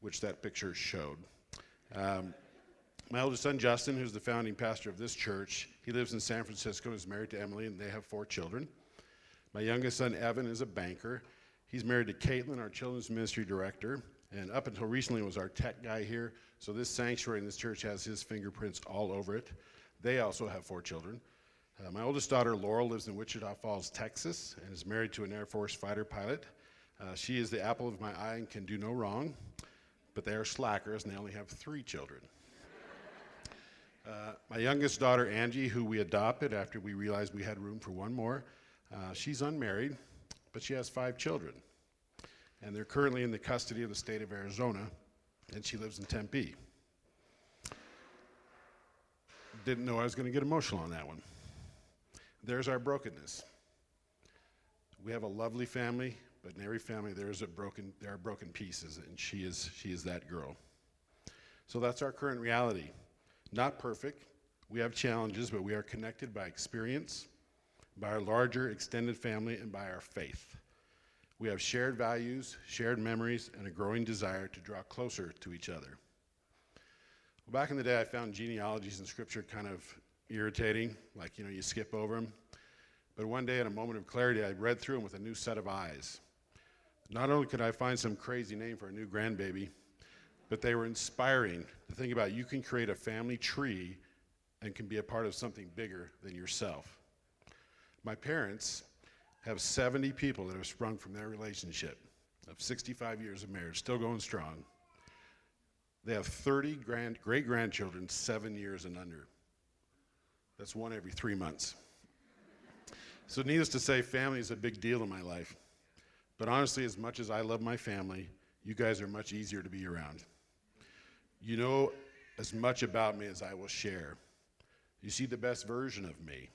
which that picture showed. Um, my oldest son, Justin, who's the founding pastor of this church, he lives in San Francisco, is married to Emily, and they have four children. My youngest son, Evan, is a banker. He's married to Caitlin, our children's ministry director, and up until recently was our tech guy here. So this sanctuary in this church has his fingerprints all over it. They also have four children. Uh, my oldest daughter, Laurel, lives in Wichita Falls, Texas, and is married to an Air Force fighter pilot. Uh, she is the apple of my eye and can do no wrong, but they are slackers and they only have three children. Uh, my youngest daughter, Angie, who we adopted after we realized we had room for one more, uh, she's unmarried, but she has five children. And they're currently in the custody of the state of Arizona, and she lives in Tempe. Didn't know I was going to get emotional on that one. There's our brokenness. We have a lovely family, but in every family there is a broken there are broken pieces, and she is she is that girl. So that's our current reality. Not perfect. We have challenges, but we are connected by experience, by our larger extended family, and by our faith. We have shared values, shared memories, and a growing desire to draw closer to each other. Well, back in the day, I found genealogies in Scripture kind of irritating, like, you know, you skip over them. But one day, in a moment of clarity, I read through them with a new set of eyes. Not only could I find some crazy name for a new grandbaby, but they were inspiring to think about you can create a family tree and can be a part of something bigger than yourself. My parents have 70 people that have sprung from their relationship of 65 years of marriage, still going strong. They have 30 grand, great grandchildren, seven years and under. That's one every three months. So, needless to say, family is a big deal in my life. But honestly, as much as I love my family, you guys are much easier to be around. You know as much about me as I will share. You see the best version of me,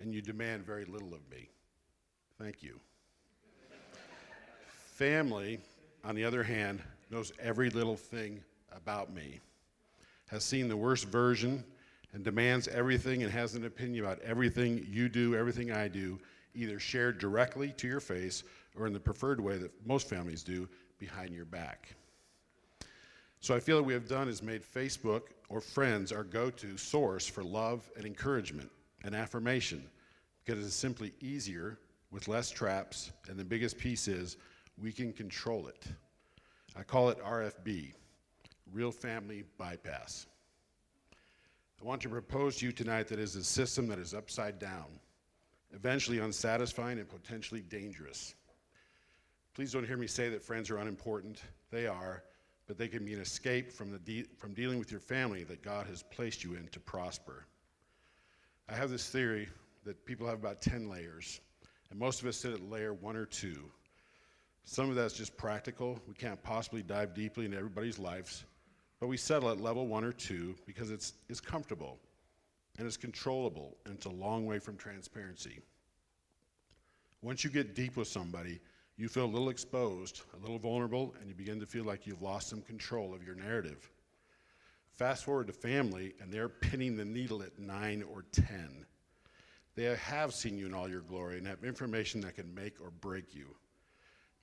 and you demand very little of me. Thank you. Family, on the other hand, knows every little thing about me, has seen the worst version, and demands everything and has an opinion about everything you do, everything I do, either shared directly to your face or in the preferred way that most families do, behind your back. So I feel that we have done is made Facebook or friends our go to source for love and encouragement and affirmation because it is simply easier with less traps, and the biggest piece is we can control it. I call it RFB, Real Family Bypass. I want to propose to you tonight that is a system that is upside down, eventually unsatisfying and potentially dangerous. Please don't hear me say that friends are unimportant. They are, but they can be an escape from, the de- from dealing with your family that God has placed you in to prosper. I have this theory that people have about 10 layers, and most of us sit at layer one or two. Some of that's just practical. We can't possibly dive deeply into everybody's lives. But we settle at level one or two because it's, it's comfortable and it's controllable and it's a long way from transparency. Once you get deep with somebody, you feel a little exposed, a little vulnerable, and you begin to feel like you've lost some control of your narrative. Fast forward to family, and they're pinning the needle at nine or 10. They have seen you in all your glory and have information that can make or break you.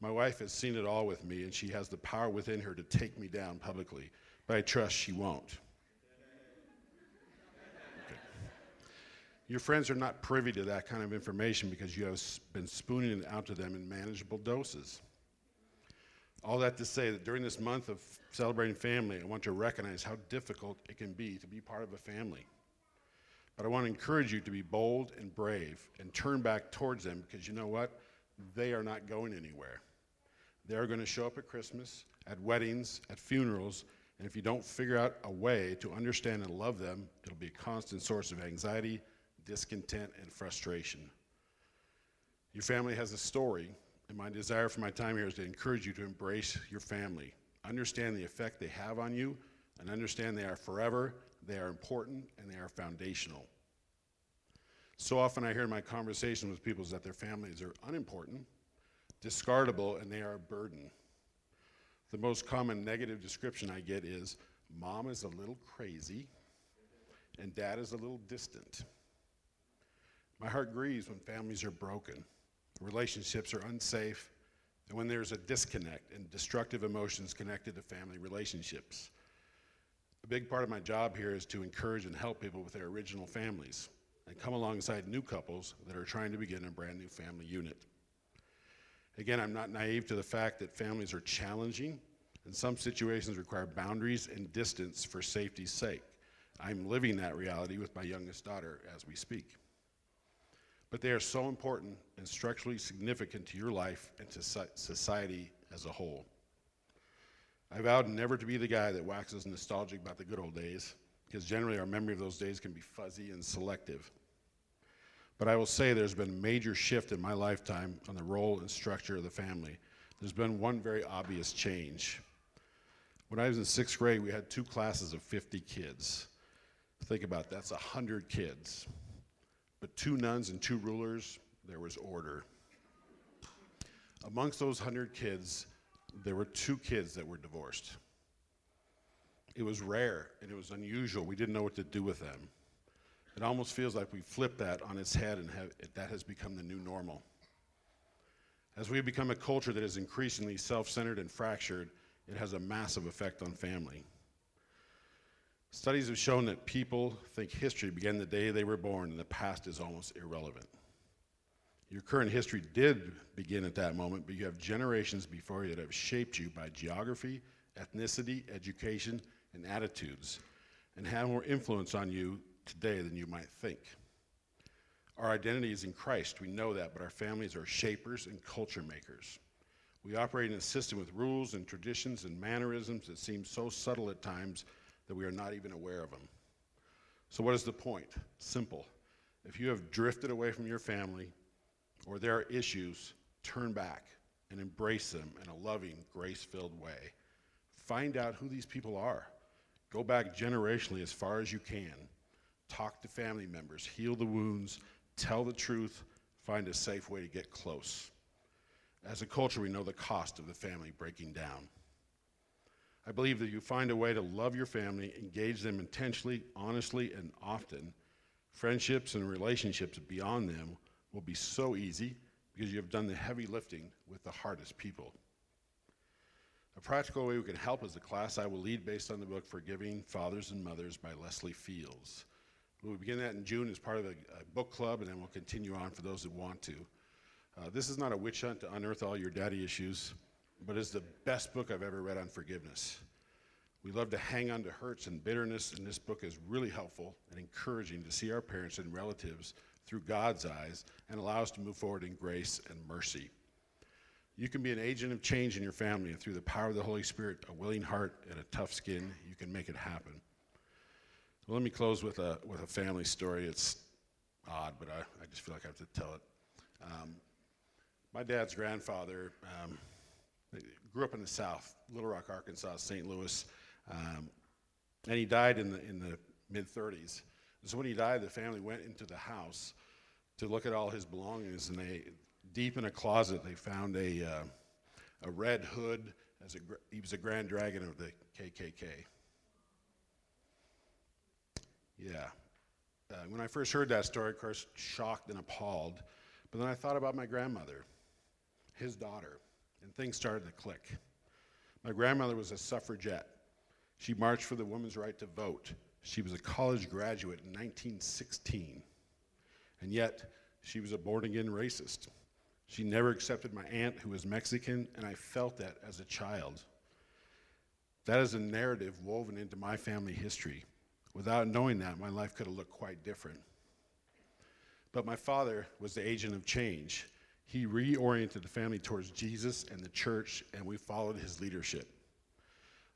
My wife has seen it all with me, and she has the power within her to take me down publicly but I trust she won't. Your friends are not privy to that kind of information because you have been spooning it out to them in manageable doses. All that to say that during this month of celebrating family, I want to recognize how difficult it can be to be part of a family. But I want to encourage you to be bold and brave and turn back towards them because you know what? They are not going anywhere. They are going to show up at Christmas, at weddings, at funerals, and if you don't figure out a way to understand and love them, it'll be a constant source of anxiety, discontent, and frustration. Your family has a story, and my desire for my time here is to encourage you to embrace your family. Understand the effect they have on you, and understand they are forever, they are important, and they are foundational. So often I hear in my conversations with people that their families are unimportant, discardable, and they are a burden. The most common negative description I get is mom is a little crazy and dad is a little distant. My heart grieves when families are broken, relationships are unsafe, and when there's a disconnect and destructive emotions connected to family relationships. A big part of my job here is to encourage and help people with their original families and come alongside new couples that are trying to begin a brand new family unit. Again, I'm not naive to the fact that families are challenging and some situations require boundaries and distance for safety's sake. I'm living that reality with my youngest daughter as we speak. But they are so important and structurally significant to your life and to society as a whole. I vowed never to be the guy that waxes nostalgic about the good old days, because generally our memory of those days can be fuzzy and selective. But I will say there's been a major shift in my lifetime on the role and structure of the family. There's been one very obvious change. When I was in sixth grade, we had two classes of 50 kids. Think about that, that's 100 kids. But two nuns and two rulers, there was order. Amongst those 100 kids, there were two kids that were divorced. It was rare and it was unusual. We didn't know what to do with them. It almost feels like we flipped that on its head and have, that has become the new normal. As we become a culture that is increasingly self centered and fractured, it has a massive effect on family. Studies have shown that people think history began the day they were born and the past is almost irrelevant. Your current history did begin at that moment, but you have generations before you that have shaped you by geography, ethnicity, education, and attitudes, and have more influence on you today than you might think. Our identity is in Christ. We know that, but our families are shapers and culture makers. We operate in a system with rules and traditions and mannerisms that seem so subtle at times that we are not even aware of them. So, what is the point? Simple. If you have drifted away from your family, or there are issues, turn back and embrace them in a loving, grace filled way. Find out who these people are. Go back generationally as far as you can. Talk to family members, heal the wounds, tell the truth, find a safe way to get close. As a culture, we know the cost of the family breaking down. I believe that you find a way to love your family, engage them intentionally, honestly, and often. Friendships and relationships beyond them will be so easy because you have done the heavy lifting with the hardest people. A practical way we can help as a class I will lead based on the book Forgiving Fathers and Mothers by Leslie Fields. We'll begin that in June as part of a, a book club, and then we'll continue on for those that want to. Uh, this is not a witch hunt to unearth all your daddy issues, but it's the best book I've ever read on forgiveness. We love to hang on to hurts and bitterness, and this book is really helpful and encouraging to see our parents and relatives through God's eyes and allow us to move forward in grace and mercy. You can be an agent of change in your family, and through the power of the Holy Spirit, a willing heart, and a tough skin, you can make it happen. Well, let me close with a, with a family story. It's odd, but I, I just feel like I have to tell it. Um, my dad's grandfather um, grew up in the South, Little Rock, Arkansas, St. Louis, um, and he died in the, in the mid 30s. So when he died, the family went into the house to look at all his belongings, and they, deep in a closet, they found a, uh, a red hood. As a, he was a grand dragon of the KKK. Yeah. Uh, when I first heard that story, of course, shocked and appalled. But then I thought about my grandmother, his daughter, and things started to click. My grandmother was a suffragette. She marched for the woman's right to vote. She was a college graduate in 1916, and yet she was a born again racist. She never accepted my aunt, who was Mexican, and I felt that as a child. That is a narrative woven into my family history. Without knowing that, my life could have looked quite different. But my father was the agent of change. He reoriented the family towards Jesus and the church, and we followed his leadership.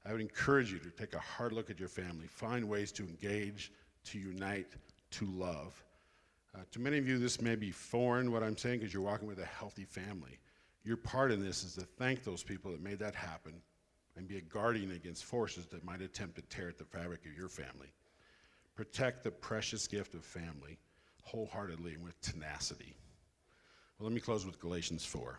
I would encourage you to take a hard look at your family, find ways to engage, to unite, to love. Uh, to many of you, this may be foreign, what I'm saying, because you're walking with a healthy family. Your part in this is to thank those people that made that happen and be a guardian against forces that might attempt to tear at the fabric of your family. Protect the precious gift of family wholeheartedly and with tenacity. Well, let me close with Galatians 4.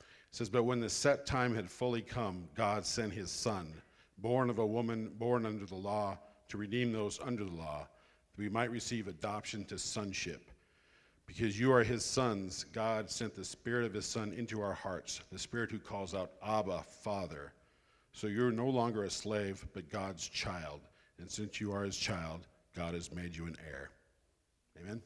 It says, But when the set time had fully come, God sent his Son, born of a woman, born under the law, to redeem those under the law, that we might receive adoption to sonship. Because you are his sons, God sent the Spirit of his Son into our hearts, the Spirit who calls out, Abba, Father. So you're no longer a slave, but God's child. And since you are his child, God has made you an heir. Amen.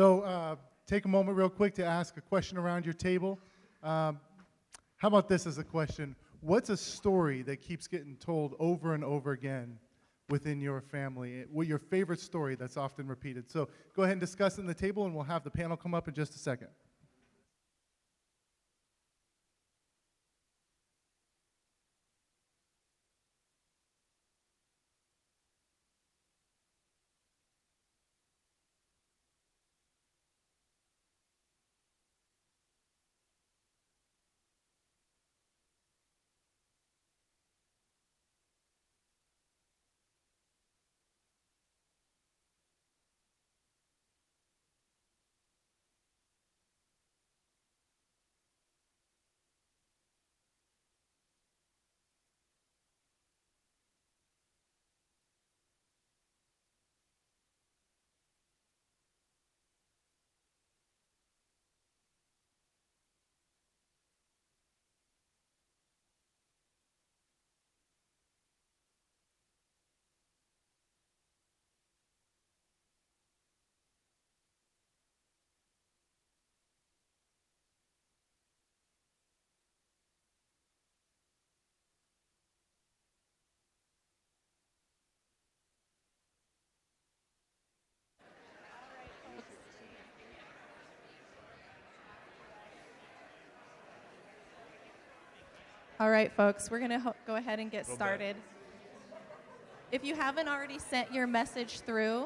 So uh, take a moment real quick to ask a question around your table. Um, how about this as a question? What's a story that keeps getting told over and over again within your family? What your favorite story that's often repeated? So go ahead and discuss it in the table, and we'll have the panel come up in just a second. All right, folks, we're going to ho- go ahead and get started. If you haven't already sent your message through,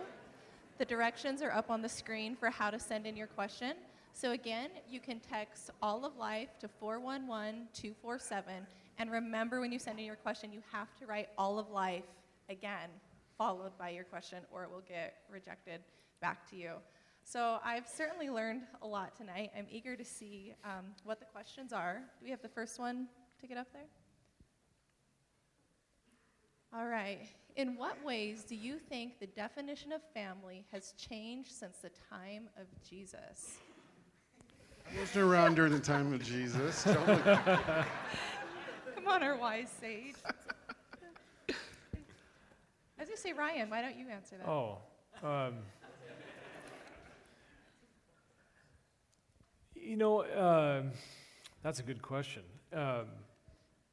the directions are up on the screen for how to send in your question. So, again, you can text All of Life to 411 247. And remember, when you send in your question, you have to write All of Life again, followed by your question, or it will get rejected back to you. So, I've certainly learned a lot tonight. I'm eager to see um, what the questions are. Do we have the first one to get up there? All right. In what ways do you think the definition of family has changed since the time of Jesus? I wasn't around during the time of Jesus. [laughs] Come on, our wise sage. As you say, Ryan, why don't you answer that? Oh, um, you know, um that's a good question. Um,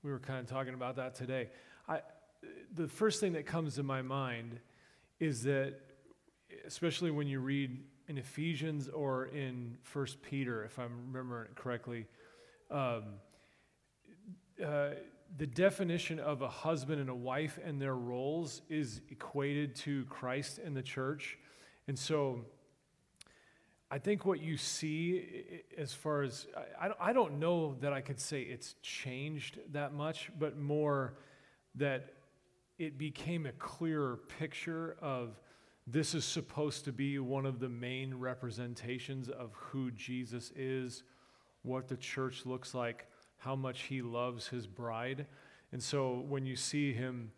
we were kind of talking about that today. I, the first thing that comes to my mind is that, especially when you read in Ephesians or in First Peter, if I'm remembering it correctly, um, uh, the definition of a husband and a wife and their roles is equated to Christ and the church. And so I think what you see as far as, I- don't, know that I could say it's changed that much, but more that it became a clearer picture of this is supposed to be one of the main representations of who Jesus is, what the church looks like, how much he loves his bride. And so when you see him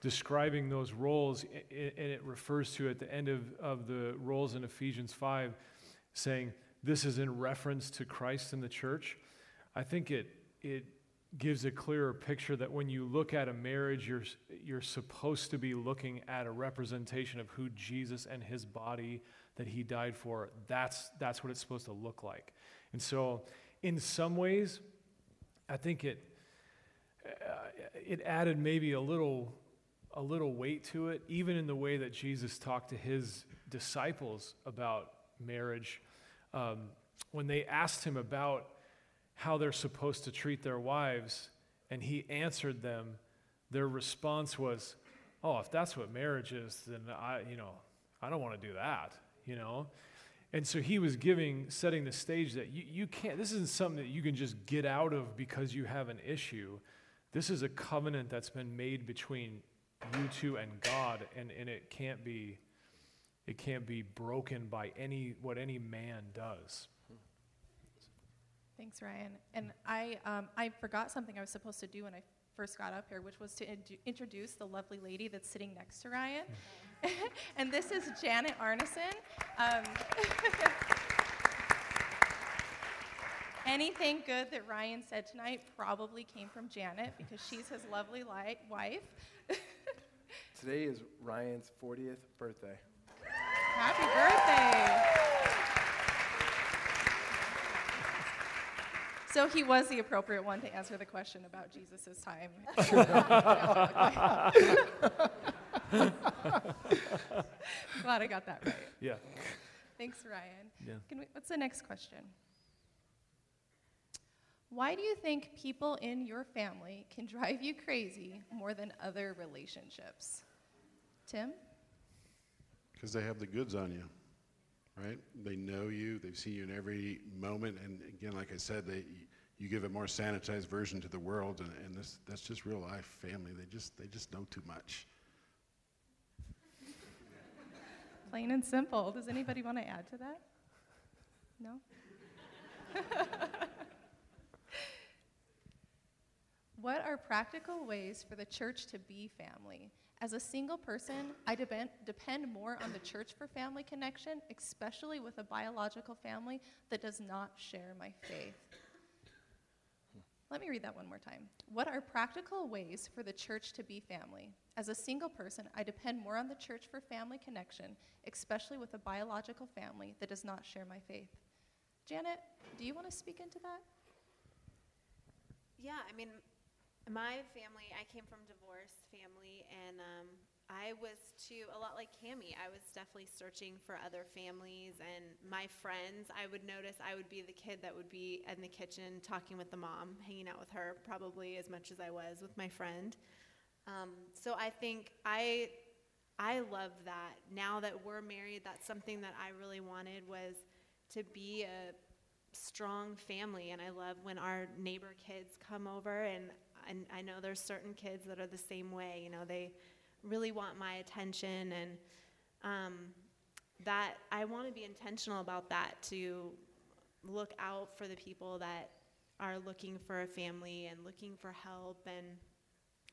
describing those roles, and it refers to at the end of, of the roles in Ephesians 5, saying this is in reference to Christ and the church, I think it, it gives a clearer picture that when you look at a marriage, you're, you're supposed to be looking at a representation of who Jesus and his body that he died for. That's, that's what it's supposed to look like. And so, in some ways, I think it, uh, it added maybe a little, a little weight to it, even in the way that Jesus talked to his disciples about marriage. Um, when they asked him about how they're supposed to treat their wives, and he answered them, their response was, "Oh, if that's what marriage is, then I, you know, I don't want to do that." You know, and so he was giving, setting the stage that you, you can't. This isn't something that you can just get out of because you have an issue. This is a covenant that's been made between you two and God, and, and it can't be, it can't be broken by any what any man does. Thanks, Ryan. And I, um, I forgot something I was supposed to do when I first got up here, which was to in- introduce the lovely lady that's sitting next to Ryan. [laughs] and this is Janet Arneson. Um, [laughs] anything good that Ryan said tonight probably came from Janet because she's his lovely li- wife. [laughs] Today is Ryan's 40th birthday. Happy birthday. So he was the appropriate one to answer the question about Jesus' time. [laughs] Glad I got that right. Yeah. Thanks, Ryan. Yeah. Can we, what's the next question? Why do you think people in your family can drive you crazy more than other relationships? Tim? Because they have the goods on you, right? They know you. They've seen you in every moment. And again, like I said, they, you give a more sanitized version to the world, and, and this, that's just real life family. They just, they just know too much. Plain and simple. Does anybody want to add to that? No? [laughs] what are practical ways for the church to be family? As a single person, I depend, depend more on the church for family connection, especially with a biological family that does not share my faith. Let me read that one more time. What are practical ways for the church to be family? As a single person, I depend more on the church for family connection, especially with a biological family that does not share my faith. Janet, do you want to speak into that? Yeah, I mean, my family, I came from divorced family, and um, I was too, a lot like Cami, I was definitely searching for other families and my friends. I would notice I would be the kid that would be in the kitchen talking with the mom, hanging out with her probably as much as I was with my friend. Um, so I think I, I love that. Now that we're married, that's something that I really wanted was to be a strong family. And I love when our neighbor kids come over and, and I know there's certain kids that are the same way. You know, they really want my attention and um, that I want to be intentional about that to look out for the people that are looking for a family and looking for help and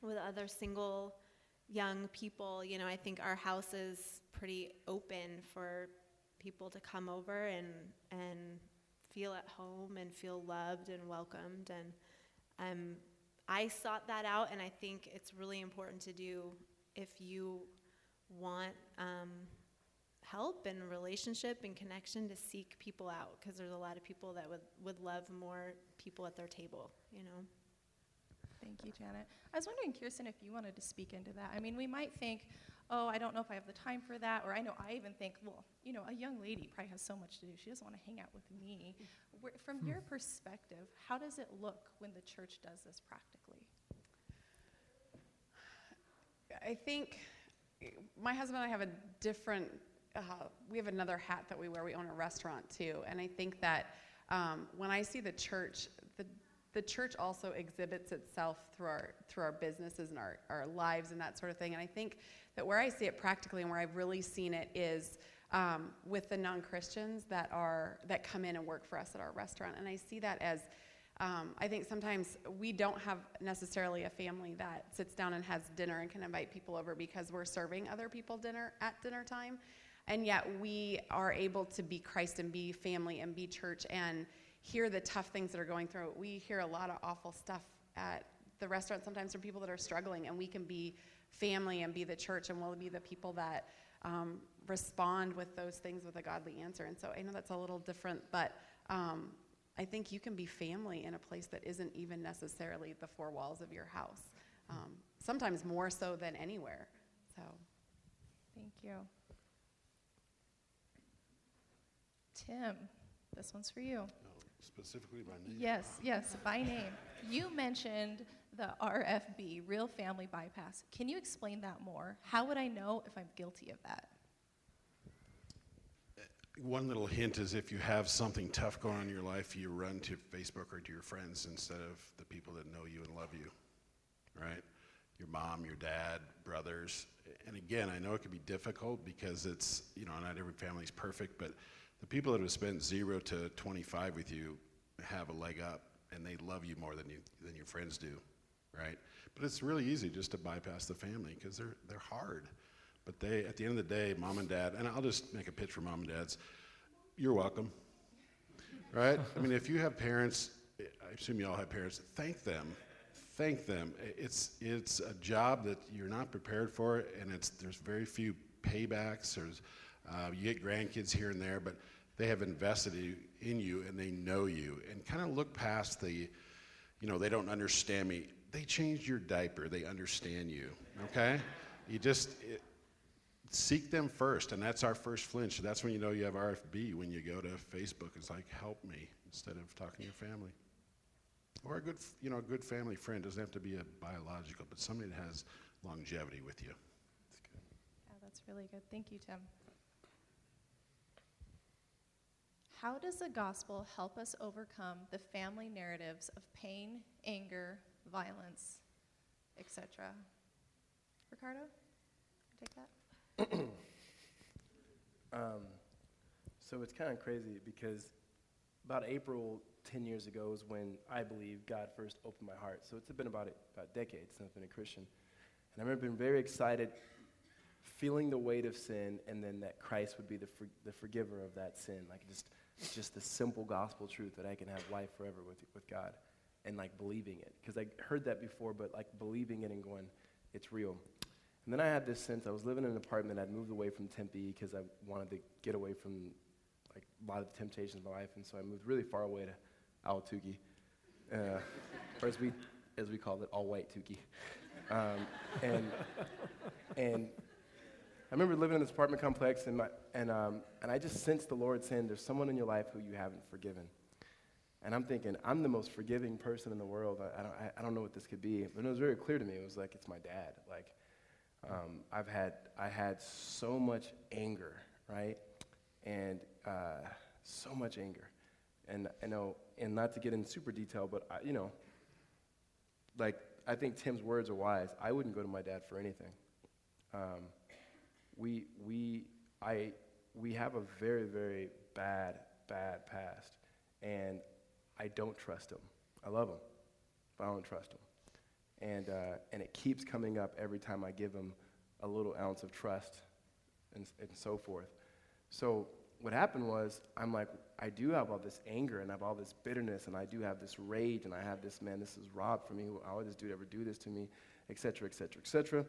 with other single young people you know i think our house is pretty open for people to come over and and feel at home and feel loved and welcomed and um, i sought that out and i think it's really important to do if you want um, help and relationship and connection to seek people out because there's a lot of people that would, would love more people at their table, you know. Thank you, Janet. I was wondering, Kirsten, if you wanted to speak into that. I mean, we might think, oh, I don't know if I have the time for that, or I know I even think, well, you know, a young lady probably has so much to do. She doesn't want to hang out with me. Where, from your perspective, how does it look when the church does this practically? I think my husband and I have a different, uh, we have another hat that we wear. We own a restaurant too. And I think that um, when I see the church, the, church also exhibits itself through our, through our businesses and our, our lives and that sort of thing. And I think that where I see it practically and where I've really seen it is um, with the non-Christians that are, that come in and work for us at our restaurant. And I see that as, um, I think sometimes we don't have necessarily a family that sits down and has dinner and can invite people over because we're serving other people dinner at dinner time. And yet we are able to be Christ and be family and be church and hear the tough things that are going through. We hear a lot of awful stuff at the restaurant sometimes from people that are struggling, and we can be family and be the church, and we'll be the people that um, respond with those things with a godly answer. And so I know that's a little different, but um, I think you can be family in a place that isn't even necessarily the four walls of your house. Um, sometimes more so than anywhere. So, thank you. Tim, this one's for you. No, specifically by name. Yes, yes, by name. You mentioned the RFB, Real Family Bypass. Can you explain that more? How would I know if I'm guilty of that? One little hint is if you have something tough going on in your life, you run to Facebook or to your friends instead of the people that know you and love you, right? Your mom, your dad, brothers. And again, I know it can be difficult because it's, you know, not every family is perfect, but the people that have spent zero to 25 with you have a leg up and they love you more than, you, than your friends do, right? But it's really easy just to bypass the family because they're, they're hard. But they, at the end of the day, mom and dad, and I'll just make a pitch for mom and dads. You're welcome, right? I mean, if you have parents, I assume you all have parents. Thank them, thank them. It's it's a job that you're not prepared for, and it's there's very few paybacks. There's uh, you get grandkids here and there, but they have invested in you and they know you and kind of look past the, you know, they don't understand me. They changed your diaper, they understand you, okay? You just it, seek them first, and that's our first flinch. That's when you know you have RFB when you go to Facebook. It's like, help me, instead of talking to your family. Or a good, you know, a good family friend doesn't have to be a biological, but somebody that has longevity with you. That's good. Yeah, that's really good. Thank you, Tim. How does the gospel help us overcome the family narratives of pain, anger, violence, etc.? Ricardo, take that. [clears throat] um, so it's kind of crazy because about April 10 years ago is when I believe God first opened my heart. So it's been about, about a decade since I've been a Christian. And I remember being very excited, feeling the weight of sin, and then that Christ would be the, for, the forgiver of that sin. Like just, just the simple gospel truth that I can have life forever with, with God and like believing it. Because I heard that before, but like believing it and going, it's real. And then I had this sense I was living in an apartment. I'd moved away from Tempe because I wanted to get away from like a lot of the temptations of life, and so I moved really far away to Ahwatukee, uh, or as we, as we called it, all white Tukey. Um, and, and I remember living in this apartment complex, and, my, and, um, and I just sensed the Lord saying, There's someone in your life who you haven't forgiven. And I'm thinking, I'm the most forgiving person in the world. I, I don't, I, I, don't know what this could be. But it was very clear to me. It was like, it's my dad. Like, um, I've had, I had so much anger, right? And uh, so much anger. And I know and not to get in super detail, but I, you know, like I think Tim's words are wise. I wouldn't go to my dad for anything. Um, we we I we have a very very bad bad past, and I don't trust him. I love him, but I don't trust him, and uh, and it keeps coming up every time I give him a little ounce of trust, and and so forth. So what happened was, I'm like, I do have all this anger and I have all this bitterness and I do have this rage and I have this, man, this is Rob for me. How would this dude ever do this to me? Et cetera, et cetera, et cetera.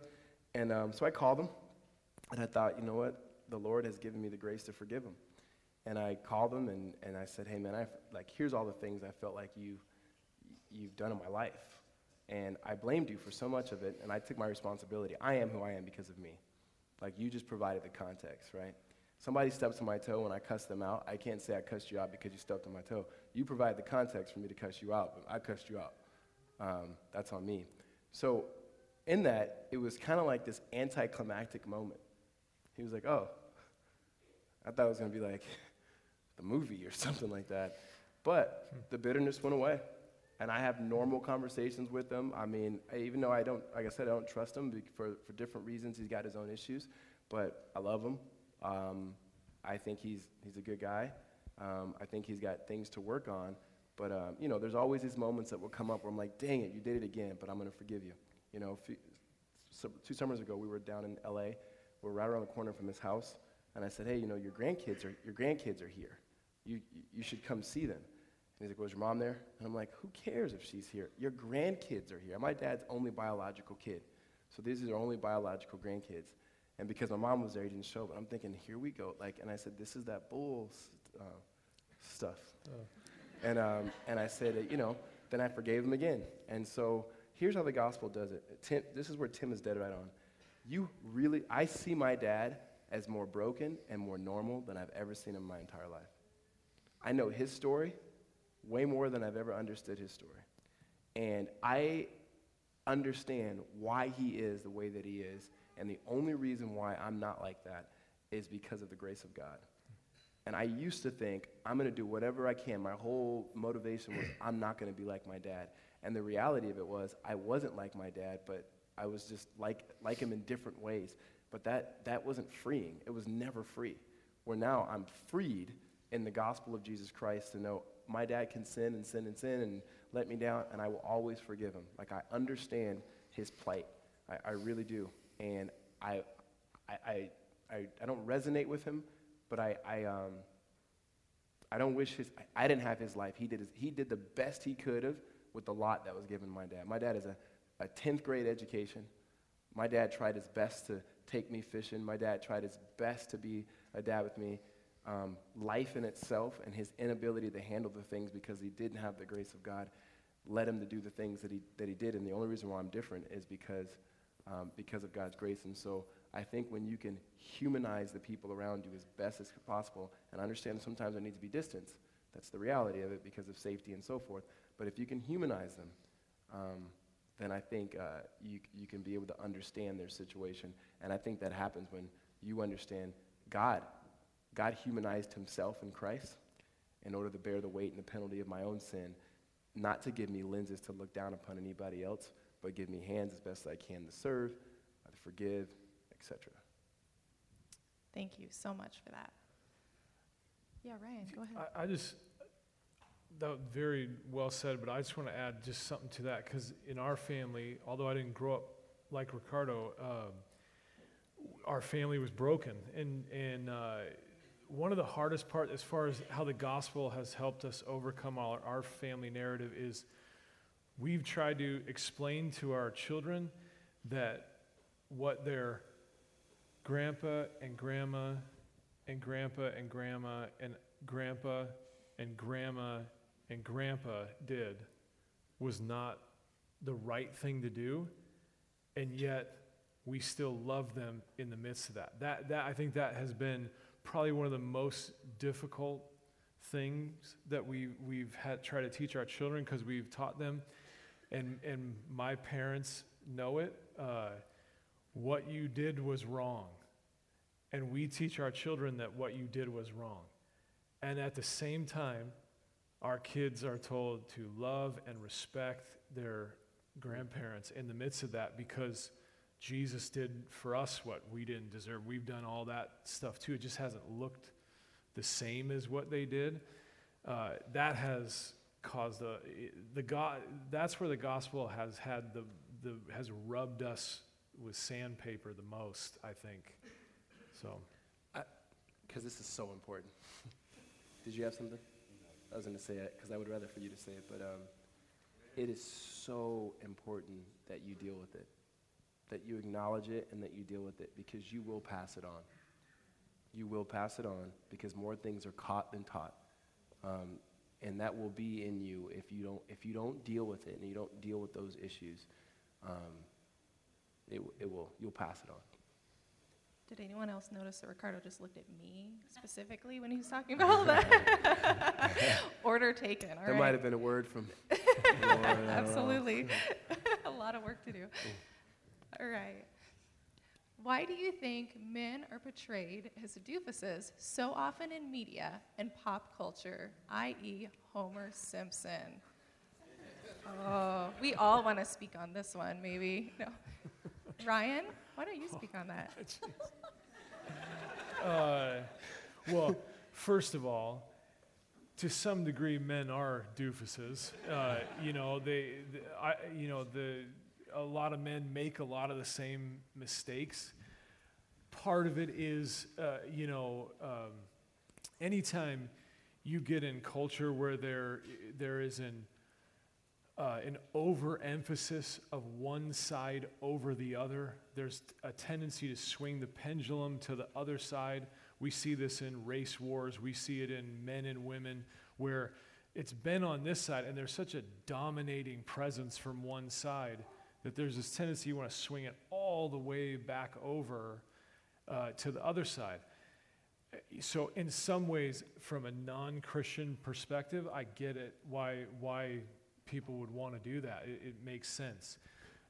And um, so I called him and I thought, you know what? The Lord has given me the grace to forgive him. And I called him and, and I said, hey, man, I, like, here's all the things I felt like you, you've done in my life. And I blamed you for so much of it and I took my responsibility. I am who I am because of me. Like, you just provided the context, right? Somebody steps on my toe and I cuss them out. I can't say I cussed you out because you stepped on my toe. You provide the context for me to cuss you out, but I cussed you out. Um, that's on me. So, in that, it was kind of like this anticlimactic moment. He was like, oh, I thought it was going to be like [laughs] the movie or [laughs] something like that. But the bitterness went away. And I have normal conversations with him. I mean, even though I don't, like I said, I don't trust him for, for different reasons. He's got his own issues. But I love him. Um, I think he's, he's a good guy. Um, I think he's got things to work on. But, um, you know, there's always these moments that will come up where I'm like, dang it, you did it again, but I'm going to forgive you. You know, so, two summers ago, we were down in LA. We are right around the corner from his house. And I said, hey, you know, your grandkids are, your grandkids are here. You, you should come see them. And he's like, was your mom there? And I'm like, who cares if she's here? Your grandkids are here. My dad's only biological kid. So these are their only biological grandkids. And because my mom was there, he didn't show. But I'm thinking, here we go. Like, and I said, this is that bull uh, stuff. Oh. And, um, and I said, you know, then I forgave him again. And so here's how the gospel does it. Tim, this is where Tim is dead right on. You really, I see my dad as more broken and more normal than I've ever seen in my entire life. I know his story way more than I've ever understood his story. And I understand why he is the way that he is and the only reason why I'm not like that is because of the grace of God. And I used to think, I'm going to do whatever I can. My whole motivation was, I'm not going to be like my dad. And the reality of it was, I wasn't like my dad, but I was just like, like him in different ways. But that, that wasn't freeing. It was never free. Where now I'm freed in the gospel of Jesus Christ to know my dad can sin and sin and sin and let me down, and I will always forgive him. Like I understand his plight. I, I really do and I, I, I, I, don't resonate with him, but I, I, um, I don't wish his, I, I didn't have his life. He did, his, he did the best he could have with the lot that was given my dad. My dad is a, a 10th grade education. My dad tried his best to take me fishing. My dad tried his best to be a dad with me. Um, life in itself and his inability to handle the things because he didn't have the grace of God led him to do the things that he, that he did. And the only reason why I'm different is because, um, because of God's grace. And so I think when you can humanize the people around you as best as possible, and understand sometimes there needs to be distance, that's the reality of it because of safety and so forth. But if you can humanize them, um, then I think uh, you, you can be able to understand their situation. And I think that happens when you understand God. God humanized himself in Christ in order to bear the weight and the penalty of my own sin, not to give me lenses to look down upon anybody else, but give me hands as best I can to serve, to forgive, etc. Thank you so much for that. Yeah, Ryan, go ahead. I, I just, that was very well said, but I just want to add just something to that because in our family, although I didn't grow up like Ricardo, um, our family was broken. And, and uh, one of the hardest part, as far as how the gospel has helped us overcome our, our family narrative, is we've tried to explain to our children that what their grandpa and grandma and grandpa and grandma and grandpa and grandma and grandpa did was not the right thing to do, and yet we still love them in the midst of that. That, that I think that has been probably one of the most difficult things that we, we've had try to teach our children because we've taught them, and, and my parents know it. Uh, what you did was wrong. And we teach our children that what you did was wrong. And at the same time, our kids are told to love and respect their grandparents in the midst of that because Jesus did for us what we didn't deserve. We've done all that stuff too. It just hasn't looked the same as what they did. Uh, that has caused the the God. That's where the gospel has had the the has rubbed us with sandpaper the most. I think. So. Because this is so important. [laughs] Did you have something? I was going to say it because I would rather for you to say it, but um, it is so important that you deal with it, that you acknowledge it and that you deal with it because you will pass it on. You will pass it on because more things are caught than taught. Um, and that will be in you if you don't if you don't deal with it and you don't deal with those issues um, it, it will you'll pass it on Did anyone else notice that Ricardo just looked at me specifically when he was talking [laughs] about all that? [laughs] Order taken. All there right. might have been a word from Lord, I don't know. Absolutely. [laughs] a lot of work to do. All right. Why do you think men are portrayed as doofuses so often in media and pop culture, i.e., Homer Simpson? Oh, we all want to speak on this one, maybe. No. Ryan, why don't you speak on that? [laughs] Uh, well, first of all, to some degree, men are doofuses. Uh, you know, they, the, I, you know, the, a lot of men make a lot of the same mistakes. Part of it is, uh, you know, um, anytime you get in culture where there, there is an, uh, an overemphasis of one side over the other. There's a tendency to swing the pendulum to the other side. We see this in race wars, we see it in men and women, where it's been on this side, and there's such a dominating presence from one side that there's this tendency you want to swing it all the way back over uh, to the other side. So, in some ways, from a non Christian perspective, I get it why, why people would want to do that. It, it makes sense.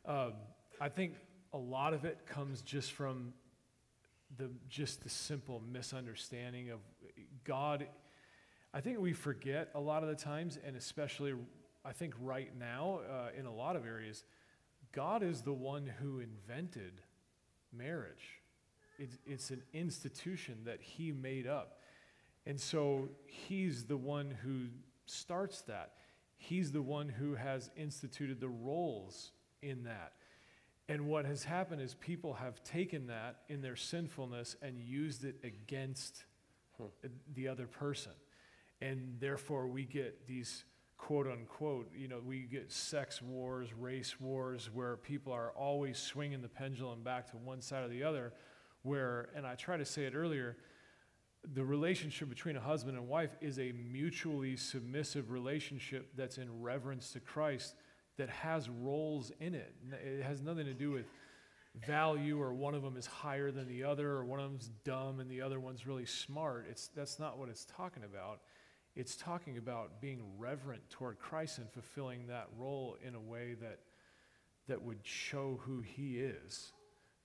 Um, I think a lot of it comes just from the just the simple misunderstanding of God. I think we forget a lot of the times, and especially I think right now uh, in a lot of areas, God is the one who invented marriage. It's, it's an institution that He made up. And so He's the one who starts that. He's the one who has instituted the roles in that. And what has happened is people have taken that in their sinfulness and used it against hmm. the other person. And therefore, we get these quote unquote, you know, we get sex wars, race wars, where people are always swinging the pendulum back to one side or the other. Where, and I tried to say it earlier, the relationship between a husband and wife is a mutually submissive relationship that's in reverence to Christ that has roles in it. It has nothing to do with value or one of them is higher than the other or one of them's dumb and the other one's really smart. It's, that's not what it's talking about. It's talking about being reverent toward Christ and fulfilling that role in a way that, that would show who he is.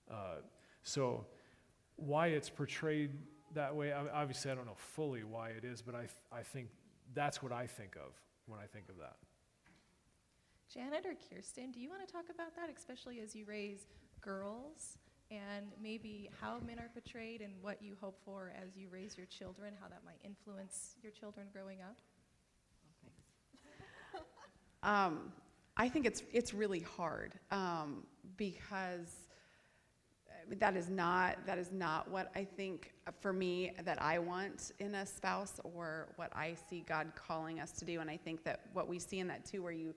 Uh, so, why it's portrayed that way, obviously, I don't know fully why it is, but I, th- I think that's what I think of when I think of that. Janet or Kirsten, do you want to talk about that, especially as you raise girls and maybe how men are portrayed and what you hope for as you raise your children, how that might influence your children growing up? [laughs] Um, I think it's it's really hard um, because that is not that is not what I think for me that I want in a spouse or what I see God calling us to do. And I think that what we see in that too, where you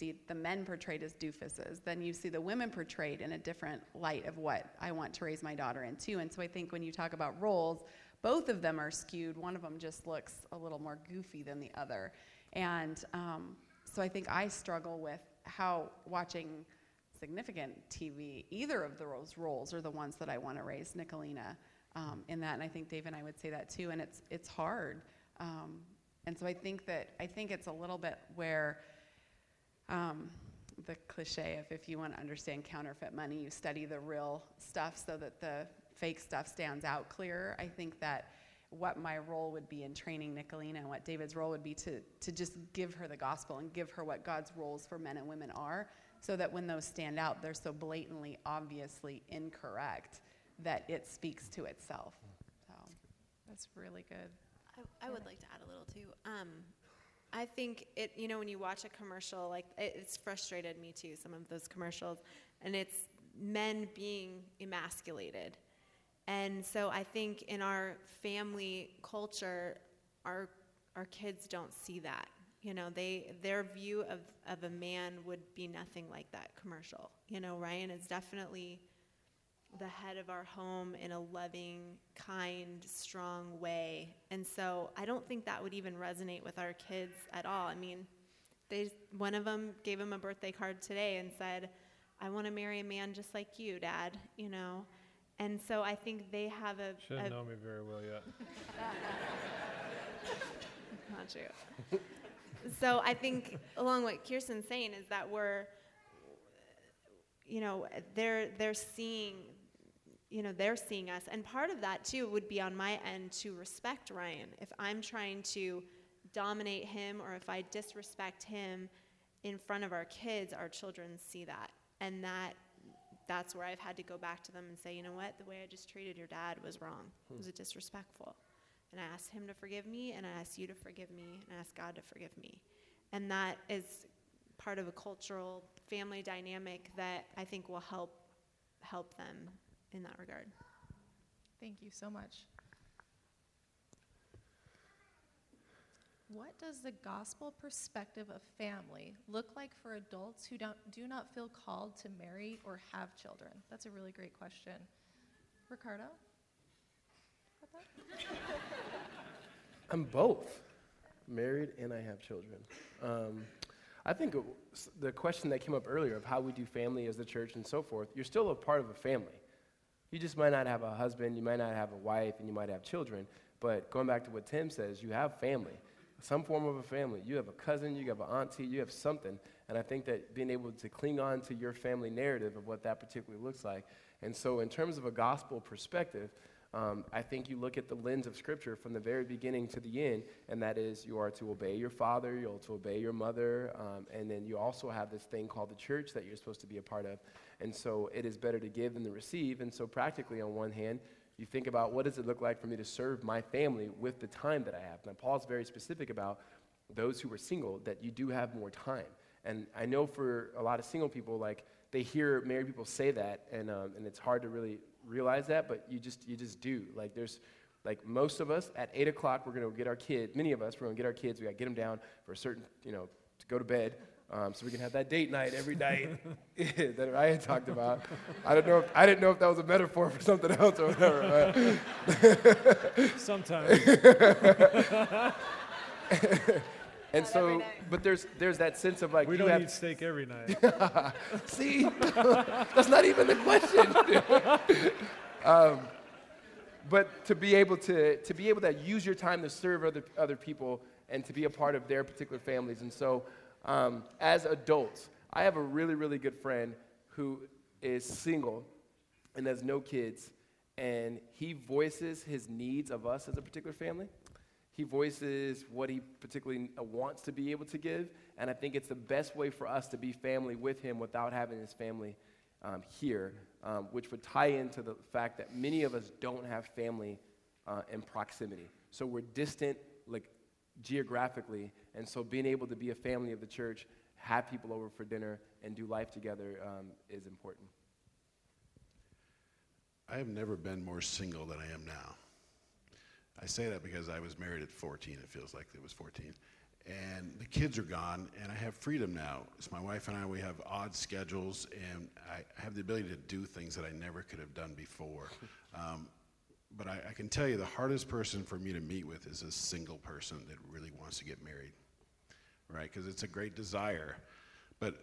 see the men portrayed as doofuses, then you see the women portrayed in a different light of what I want to raise my daughter into. And so I think when you talk about roles, both of them are skewed. One of them just looks a little more goofy than the other. And um, so I think I struggle with how watching significant TV, either of those roles roles are the ones that I want to raise Nicolina um, in that. And I think Dave and I would say that too. And it's, it's hard. Um, and so I think that, I think it's a little bit where um, the cliche of if you want to understand counterfeit money, you study the real stuff so that the fake stuff stands out clearer. I think that what my role would be in training Nicolina and what David's role would be to, to just give her the gospel and give her what God's roles for men and women are so that when those stand out, they're so blatantly, obviously incorrect that it speaks to itself. So that's really good. I, I would like to add a little too. Um, I think it, you know, when you watch a commercial, like it, it's frustrated me too, some of those commercials, and it's men being emasculated. And so I think in our family culture, our, our kids don't see that. You know, they their view of, of a man would be nothing like that commercial. You know, Ryan is definitely the head of our home in a loving, kind, strong way. And so I don't think that would even resonate with our kids at all. I mean, they one of them gave him a birthday card today and said, "I want to marry a man just like you, Dad." You know, and so I think they have a. Shouldn't know me very well yet. [laughs] Not true so I think along what Kirsten's saying is that we're, you know, they're they're seeing, you know, they're seeing us, and part of that too would be on my end to respect Ryan. If I'm trying to dominate him or if I disrespect him in front of our kids, our children see that, and that that's where I've had to go back to them and say, you know what, the way I just treated your dad was wrong. It was disrespectful. And I ask Him to forgive me, and I ask you to forgive me, and I ask God to forgive me. And that is part of a cultural family dynamic that I think will help help them in that regard. Thank you so much. What does the gospel perspective of family look like for adults who don't, do not feel called to marry or have children? That's a really great question. Ricardo? [laughs] I'm both married and I have children. Um, I think the question that came up earlier of how we do family as the church and so forth, you're still a part of a family. You just might not have a husband, you might not have a wife, and you might have children. But going back to what Tim says, you have family, some form of a family. You have a cousin, you have an auntie, you have something. And I think that being able to cling on to your family narrative of what that particularly looks like. And so, in terms of a gospel perspective, um, I think you look at the lens of Scripture from the very beginning to the end, and that is you are to obey your father, you're to obey your mother, um, and then you also have this thing called the church that you're supposed to be a part of. And so it is better to give than to receive. And so, practically, on one hand, you think about what does it look like for me to serve my family with the time that I have. Now, Paul's very specific about those who are single that you do have more time. And I know for a lot of single people, like they hear married people say that, and, um, and it's hard to really realize that, but you just you just do. Like there's like most of us at eight o'clock, we're gonna get our kids. Many of us, we're gonna get our kids. We gotta get them down for a certain, you know, to go to bed. Um, so we can have that date night every night [laughs] that I had talked about. I don't know. If, I didn't know if that was a metaphor for something else or whatever. Sometimes. [laughs] [laughs] [laughs] and so, but there's there's that sense of like We you don't have, eat steak every night. [laughs] See, [laughs] that's not even the question. um, but to be able to to be able to use your time to serve other other people and to be a part of their particular families. And so, um, as adults, I have a really really good friend who is single and has no kids, and he voices his needs of us as a particular family. He voices what he particularly uh, wants to be able to give, and I think it's the best way for us to be family with him without having his family um, here, um, which would tie into the fact that many of us don't have family uh, in proximity. So we're distant, like geographically, and so being able to be a family of the church, have people over for dinner, and do life together um, is important. I have never been more single than I am now. I say that because I was married at 14. It feels like it was 14. And the kids are gone, and I have freedom now. It's my wife and I, we have odd schedules, and I have the ability to do things that I never could have done before. [laughs] Um, but I, I can tell you the hardest person for me to meet with is a single person that really wants to get married, right? Because it's a great desire. But,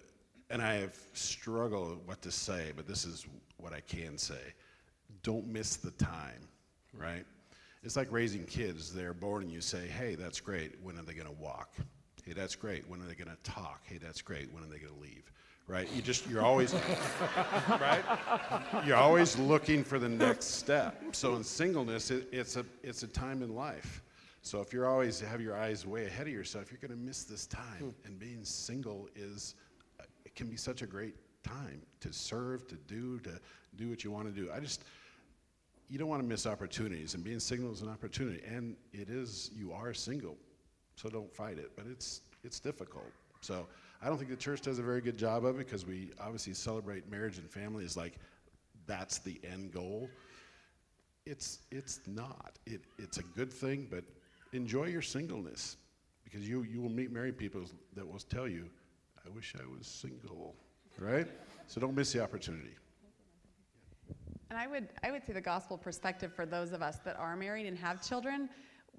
and I have struggled what to say, but this is what I can say. Don't miss the time, right? It's like raising kids. They're born and you say, hey, that's great. When are they going to walk? Hey, that's great. When are they going to talk? Hey, that's great. When are they going to leave? Right? You just, you're always, [laughs] right? You're always looking for the next step. So in singleness, it, it's, a, it's a time in life. So if you're always have your eyes way ahead of yourself, you're going to miss this time. Hmm. And being single is, it can be such a great time to serve, to do, to do what you want to do. I just, you don't want to miss opportunities, and being single is an opportunity. And it is, you are single, so don't fight it. But it's it's difficult. So I don't think the church does a very good job of it because we obviously celebrate marriage and family as like that's the end goal. It's it's not. It it's a good thing, but enjoy your singleness because you you will meet married people that will tell you, "I wish I was single," right? So don't miss the opportunity. And I would, I would say the gospel perspective for those of us that are married and have children,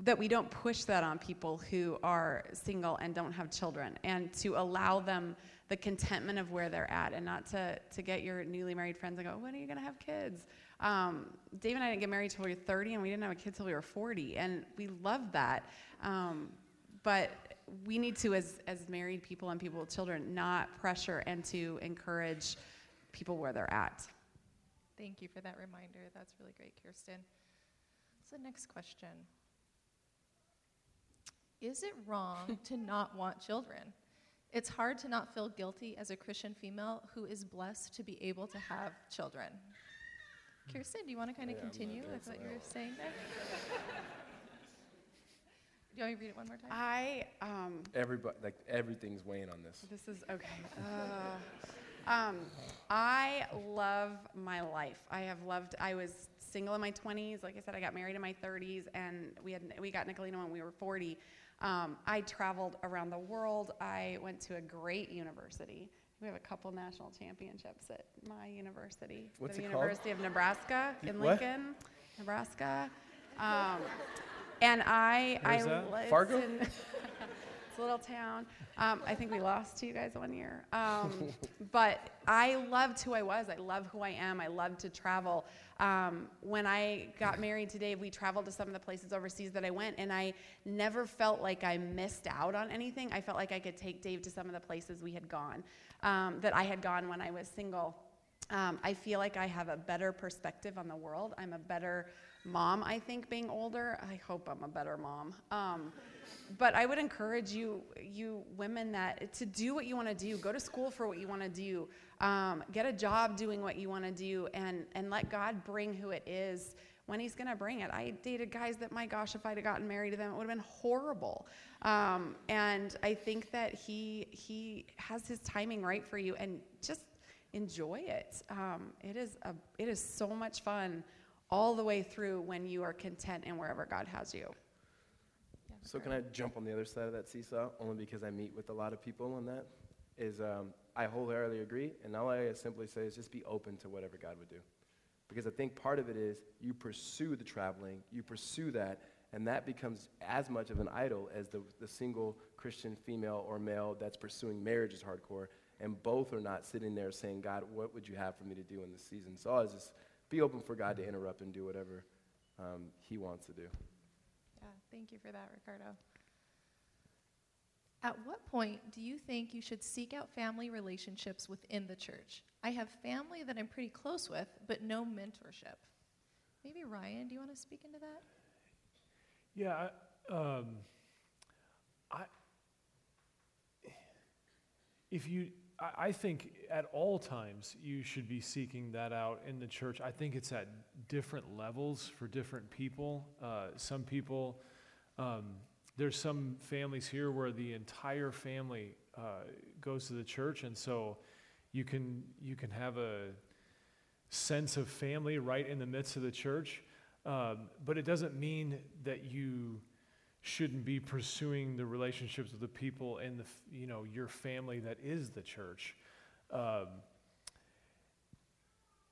that we don't push that on people who are single and don't have children, and to allow them the contentment of where they're at, and not to, to get your newly married friends and go, when are you going to have kids? Um, Dave and I didn't get married till we were 30, and we didn't have a kid till we were 40, and we love that. Um, but we need to, as, as married people and people with children, not pressure and to encourage people where they're at. Thank you for that reminder. That's really great, Kirsten. So, next question Is it wrong [laughs] to not want children? It's hard to not feel guilty as a Christian female who is blessed to be able to have children. Kirsten, do you want to kind of Yeah, continue with what you doing were saying there? [laughs] do you want me to read it one more time? I, um, Everybody, like everything's weighing on this. This is okay. Uh, um, I love my life. I have loved. I was single in my 20s. Like I said, I got married in my 30s, and we had we got Nicolina when we were 40. Um, I traveled around the world. I went to a great university. We have a couple national championships at my university, What's the it called? University of Nebraska in What? Lincoln, Nebraska. Um, and I, Where's I that? Fargo? [laughs] little town. Um, I think we lost to you guys one year. Um, but I loved who I was. I love who I am. I love to travel. Um, when I got married to Dave, we traveled to some of the places overseas that I went, and I never felt like I missed out on anything. I felt like I could take Dave to some of the places we had gone, um, that I had gone when I was single. Um, I feel like I have a better perspective on the world. I'm a better mom, I think, being older. I hope I'm a better mom. Um, but I would encourage you, you women, that to do what you want to do. Go to school for what you want to do. Um, get a job doing what you want to do, and and let God bring who it is when He's going to bring it. I dated guys that, my gosh, if I'd have gotten married to them, it would have been horrible. Um, and I think that He He has His timing right for you, and just enjoy it. Um, it is a it is so much fun all the way through when you are content in wherever God has you. So can I jump on the other side of that seesaw? Only because I meet with a lot of people on that. is um, I wholeheartedly agree, and all I simply say is just be open to whatever God would do. Because I think part of it is you pursue the traveling, you pursue that, and that becomes as much of an idol as the, the single Christian female or male that's pursuing marriage is hardcore, and both are not sitting there saying, God, what would you have for me to do in this season? So I just be open for God to interrupt and do whatever um, He wants to do. Thank you for that, Ricardo. At what point do you think you should seek out family relationships within the church? I have family that I'm pretty close with, but no mentorship. Maybe Ryan, do you want to speak into that? Yeah, I, um, I if you, I think at all times you should be seeking that out in the church. I think it's at different levels for different people. Uh, some people, um, there's some families here where the entire family uh, goes to the church, and so you can you can have a sense of family right in the midst of the church. Um, but it doesn't mean that you shouldn't be pursuing the relationships with the people in the you know your family that is the church. Um,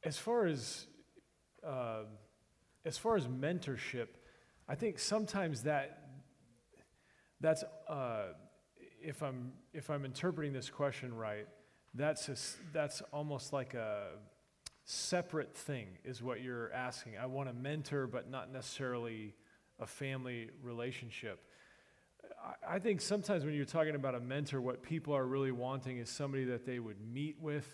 as far as uh, as far as mentorship, I think sometimes that that's uh, if I'm if I'm interpreting this question right, that's a, that's almost like a separate thing is what you're asking. I want a mentor, but not necessarily a family relationship. I, I think sometimes when you're talking about a mentor, what people are really wanting is somebody that they would meet with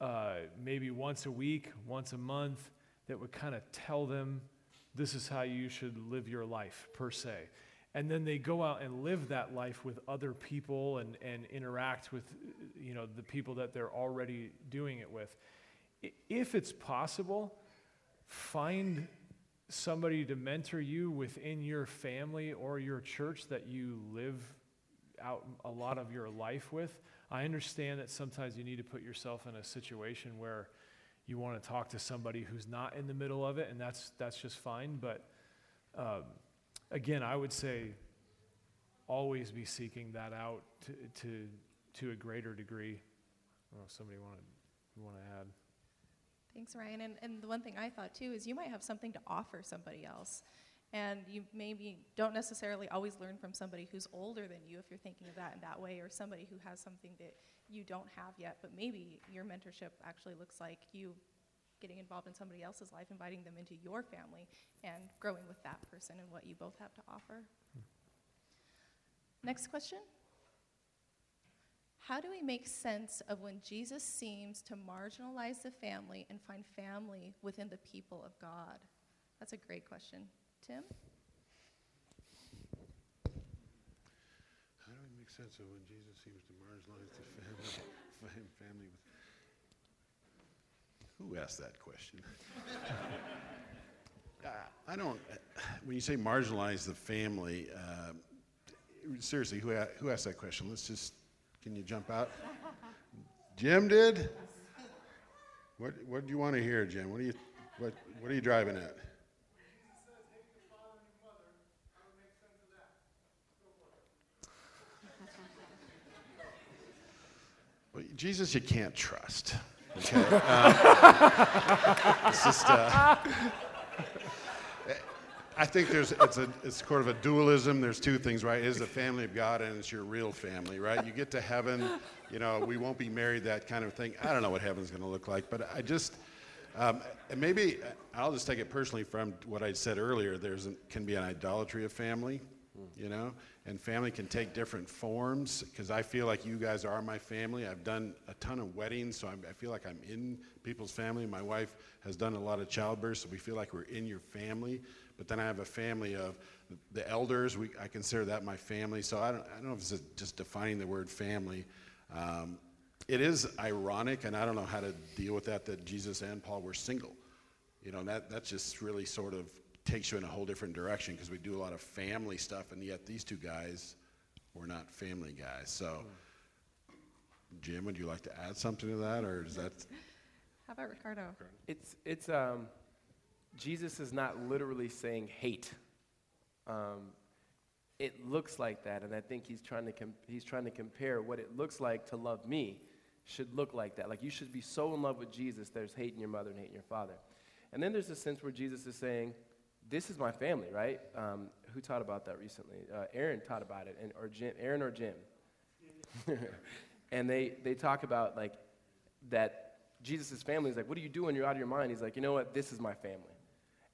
uh, maybe once a week, once a month, that would kind of tell them this is how you should live your life, per se. And then they go out and live that life with other people and, and interact with you know, the people that they're already doing it with if it's possible, find somebody to mentor you within your family or your church that you live out a lot of your life with. I understand that sometimes you need to put yourself in a situation where you want to talk to somebody who's not in the middle of it, and that's that's just fine. But um, again, I would say always be seeking that out to to, to a greater degree. I know if somebody want to want to add. Thanks, Ryan. And, and the one thing I thought too is you might have something to offer somebody else. And you maybe don't necessarily always learn from somebody who's older than you if you're thinking of that in that way, or somebody who has something that you don't have yet. But maybe your mentorship actually looks like you getting involved in somebody else's life, inviting them into your family, and growing with that person and what you both have to offer. Hmm. Next question. How do we make sense of when Jesus seems to marginalize the family and find family within the people of God? That's a great question. Tim? Sense of when Jesus seems to marginalize the family, [laughs] family with. Who asked that question? [laughs] uh, I don't. When you say marginalize the family, uh, seriously, who, who asked that question? Let's just can you jump out? Jim did? What, what do you want to hear, Jim? What are you, what, what are you driving at? Jesus, you can't trust. Okay. [laughs] Uh, it's just. Uh, I think there's it's a it's sort of a dualism. There's two things, right? It is the family of God and it's your real family, right? You get to heaven, you know, we won't be married, that kind of thing. I don't know what heaven's going to look like, but I just um, and maybe I'll just take it personally from what I said earlier. There's an, can be an idolatry of family, you know, and family can take different forms. Because I feel like you guys are my family. I've done a ton of weddings, so I'm, I feel like I'm in people's family. My wife has done a lot of childbirth, so we feel like we're in your family. But then I have a family of the elders. We, I consider that my family. So I don't, I don't know if it's just defining the word family. Um, it is ironic, and I don't know how to deal with that, that Jesus and Paul were single. You know, that, that just really sort of takes you in a whole different direction because we do a lot of family stuff, and yet these two guys were not family guys. So, Jim, would you like to add something to that, or is that? [laughs] How about Ricardo? It's it's um, Jesus is not literally saying hate. Um, it looks like that. And I think he's trying to, com- he's trying to compare what it looks like to love me should look like that. Like you should be so in love with Jesus, there's hating your mother and hating your father. And then there's a sense where Jesus is saying, this is my family, right? Um, who taught about that recently? Uh, Aaron taught about it, and, or Jim, Aaron or Jim. [laughs] and they, they talk about like that Jesus' family is like, what are you doing? You're out of your mind. He's like, you know what? This is my family.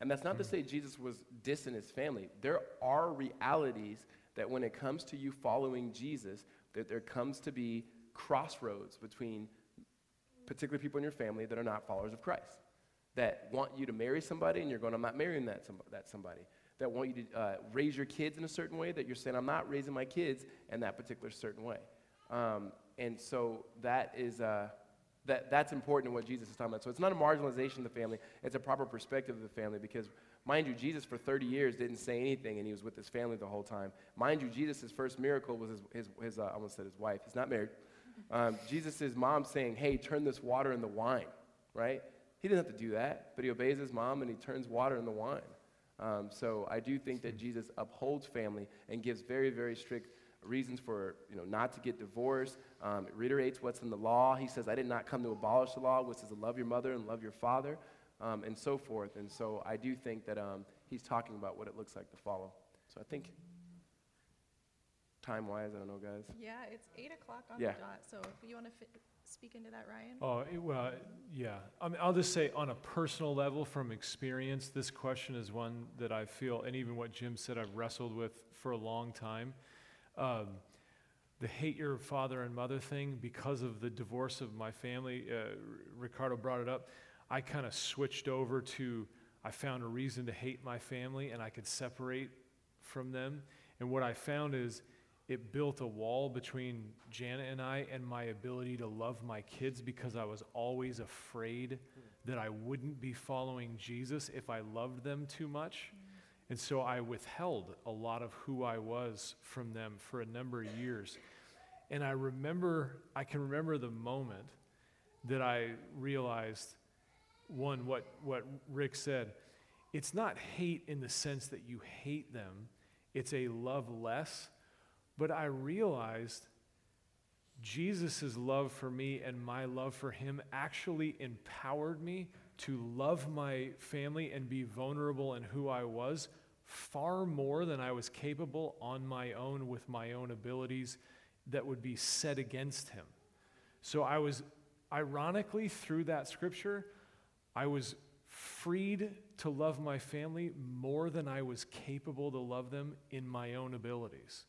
And that's not to say Jesus was dissing his family. There are realities that when it comes to you following Jesus, that there comes to be crossroads between particularly people in your family that are not followers of Christ, that want you to marry somebody and you're going, I'm not marrying that, that somebody, that want you to uh, raise your kids in a certain way that you're saying, I'm not raising my kids in that particular certain way. Um, and so that is, uh, that, that's important in what Jesus is talking about. So it's not a marginalization of the family, it's a proper perspective of the family because, mind you, Jesus for 30 years didn't say anything and he was with his family the whole time. Mind you, Jesus' first miracle was his, his, his uh, I almost said his wife, he's not married. Um, Jesus' mom saying, hey, turn this water into wine, right? He didn't have to do that, but he obeys his mom and he turns water into wine. Um, so I do think that Jesus upholds family and gives very, very strict reasons for you know, not to get divorced. Um, it reiterates what's in the law. He says, I did not come to abolish the law, which is to love your mother and love your father, um, and so forth. And so I do think that um, he's talking about what it looks like to follow. So I think time wise, I don't know, guys. Yeah, it's 8 o'clock on Yeah. the dot. So if you want to speak into that, Ryan? Oh, it, well, yeah. I mean, I'll just say on a personal level, from experience, this question is one that I feel, and even what Jim said, I've wrestled with for a long time. Um, the hate your father and mother thing, because of the divorce of my family, uh, Ricardo brought it up. I kind of switched over to, I found a reason to hate my family and I could separate from them. And what I found is it built a wall between Janet and I and my ability to love my kids because I was always afraid that I wouldn't be following Jesus if I loved them too much. And so I withheld a lot of who I was from them for a number of years. And I remember, I can remember the moment that I realized one, what, what Rick said. It's not hate in the sense that you hate them, it's a love less. But I realized Jesus' love for me and my love for him actually empowered me to love my family and be vulnerable in who I was far more than I was capable on my own with my own abilities that would be set against him. So I was, ironically, through that scripture, I was freed to love my family more than I was capable to love them in my own abilities.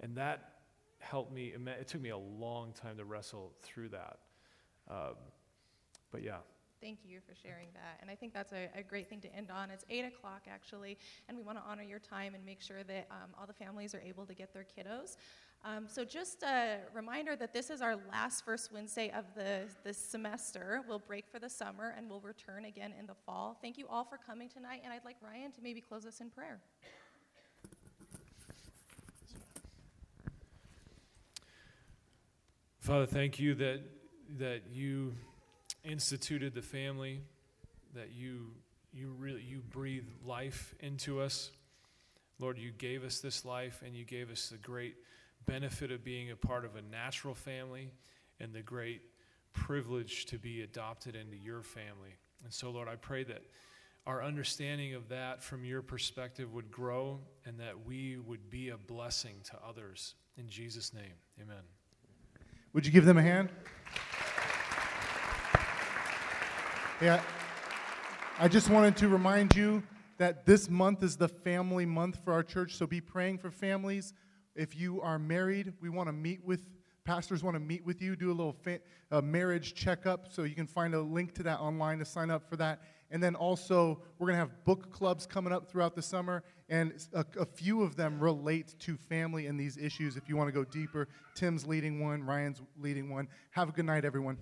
And that helped me. It took me a long time to wrestle through that. Um, but yeah. Thank you for sharing that. And I think that's a, a, great thing to end on. It's 8 o'clock, actually, and we want to honor your time and make sure that um, all the families are able to get their kiddos. Um, so, just a reminder that this is our last first Wednesday of the, the semester. We'll break for the summer and we'll return again in the fall. Thank you all for coming tonight, and I'd like Ryan to maybe close us in prayer. Father, thank you that, that you instituted the family, that you, you really you breathe life into us. Lord, you gave us this life and you gave us the great benefit of being a part of a natural family and the great privilege to be adopted into your family. And so, Lord, I pray that our understanding of that from your perspective would grow and that we would be a blessing to others. In Jesus' name, amen. Would you give them a hand? Yeah. I just wanted to remind you that this month is the family month for our church, so be praying for families. If you are married, we want to meet with pastors want to meet with you, do a little fa- uh, marriage checkup, so you can find a link to that online to sign up for that. And then also, we're going to have book clubs coming up throughout the summer, and a, a, few of them relate to family and these issues. If you want to go deeper, Tim's leading one, Ryan's leading one. Have a good night, everyone.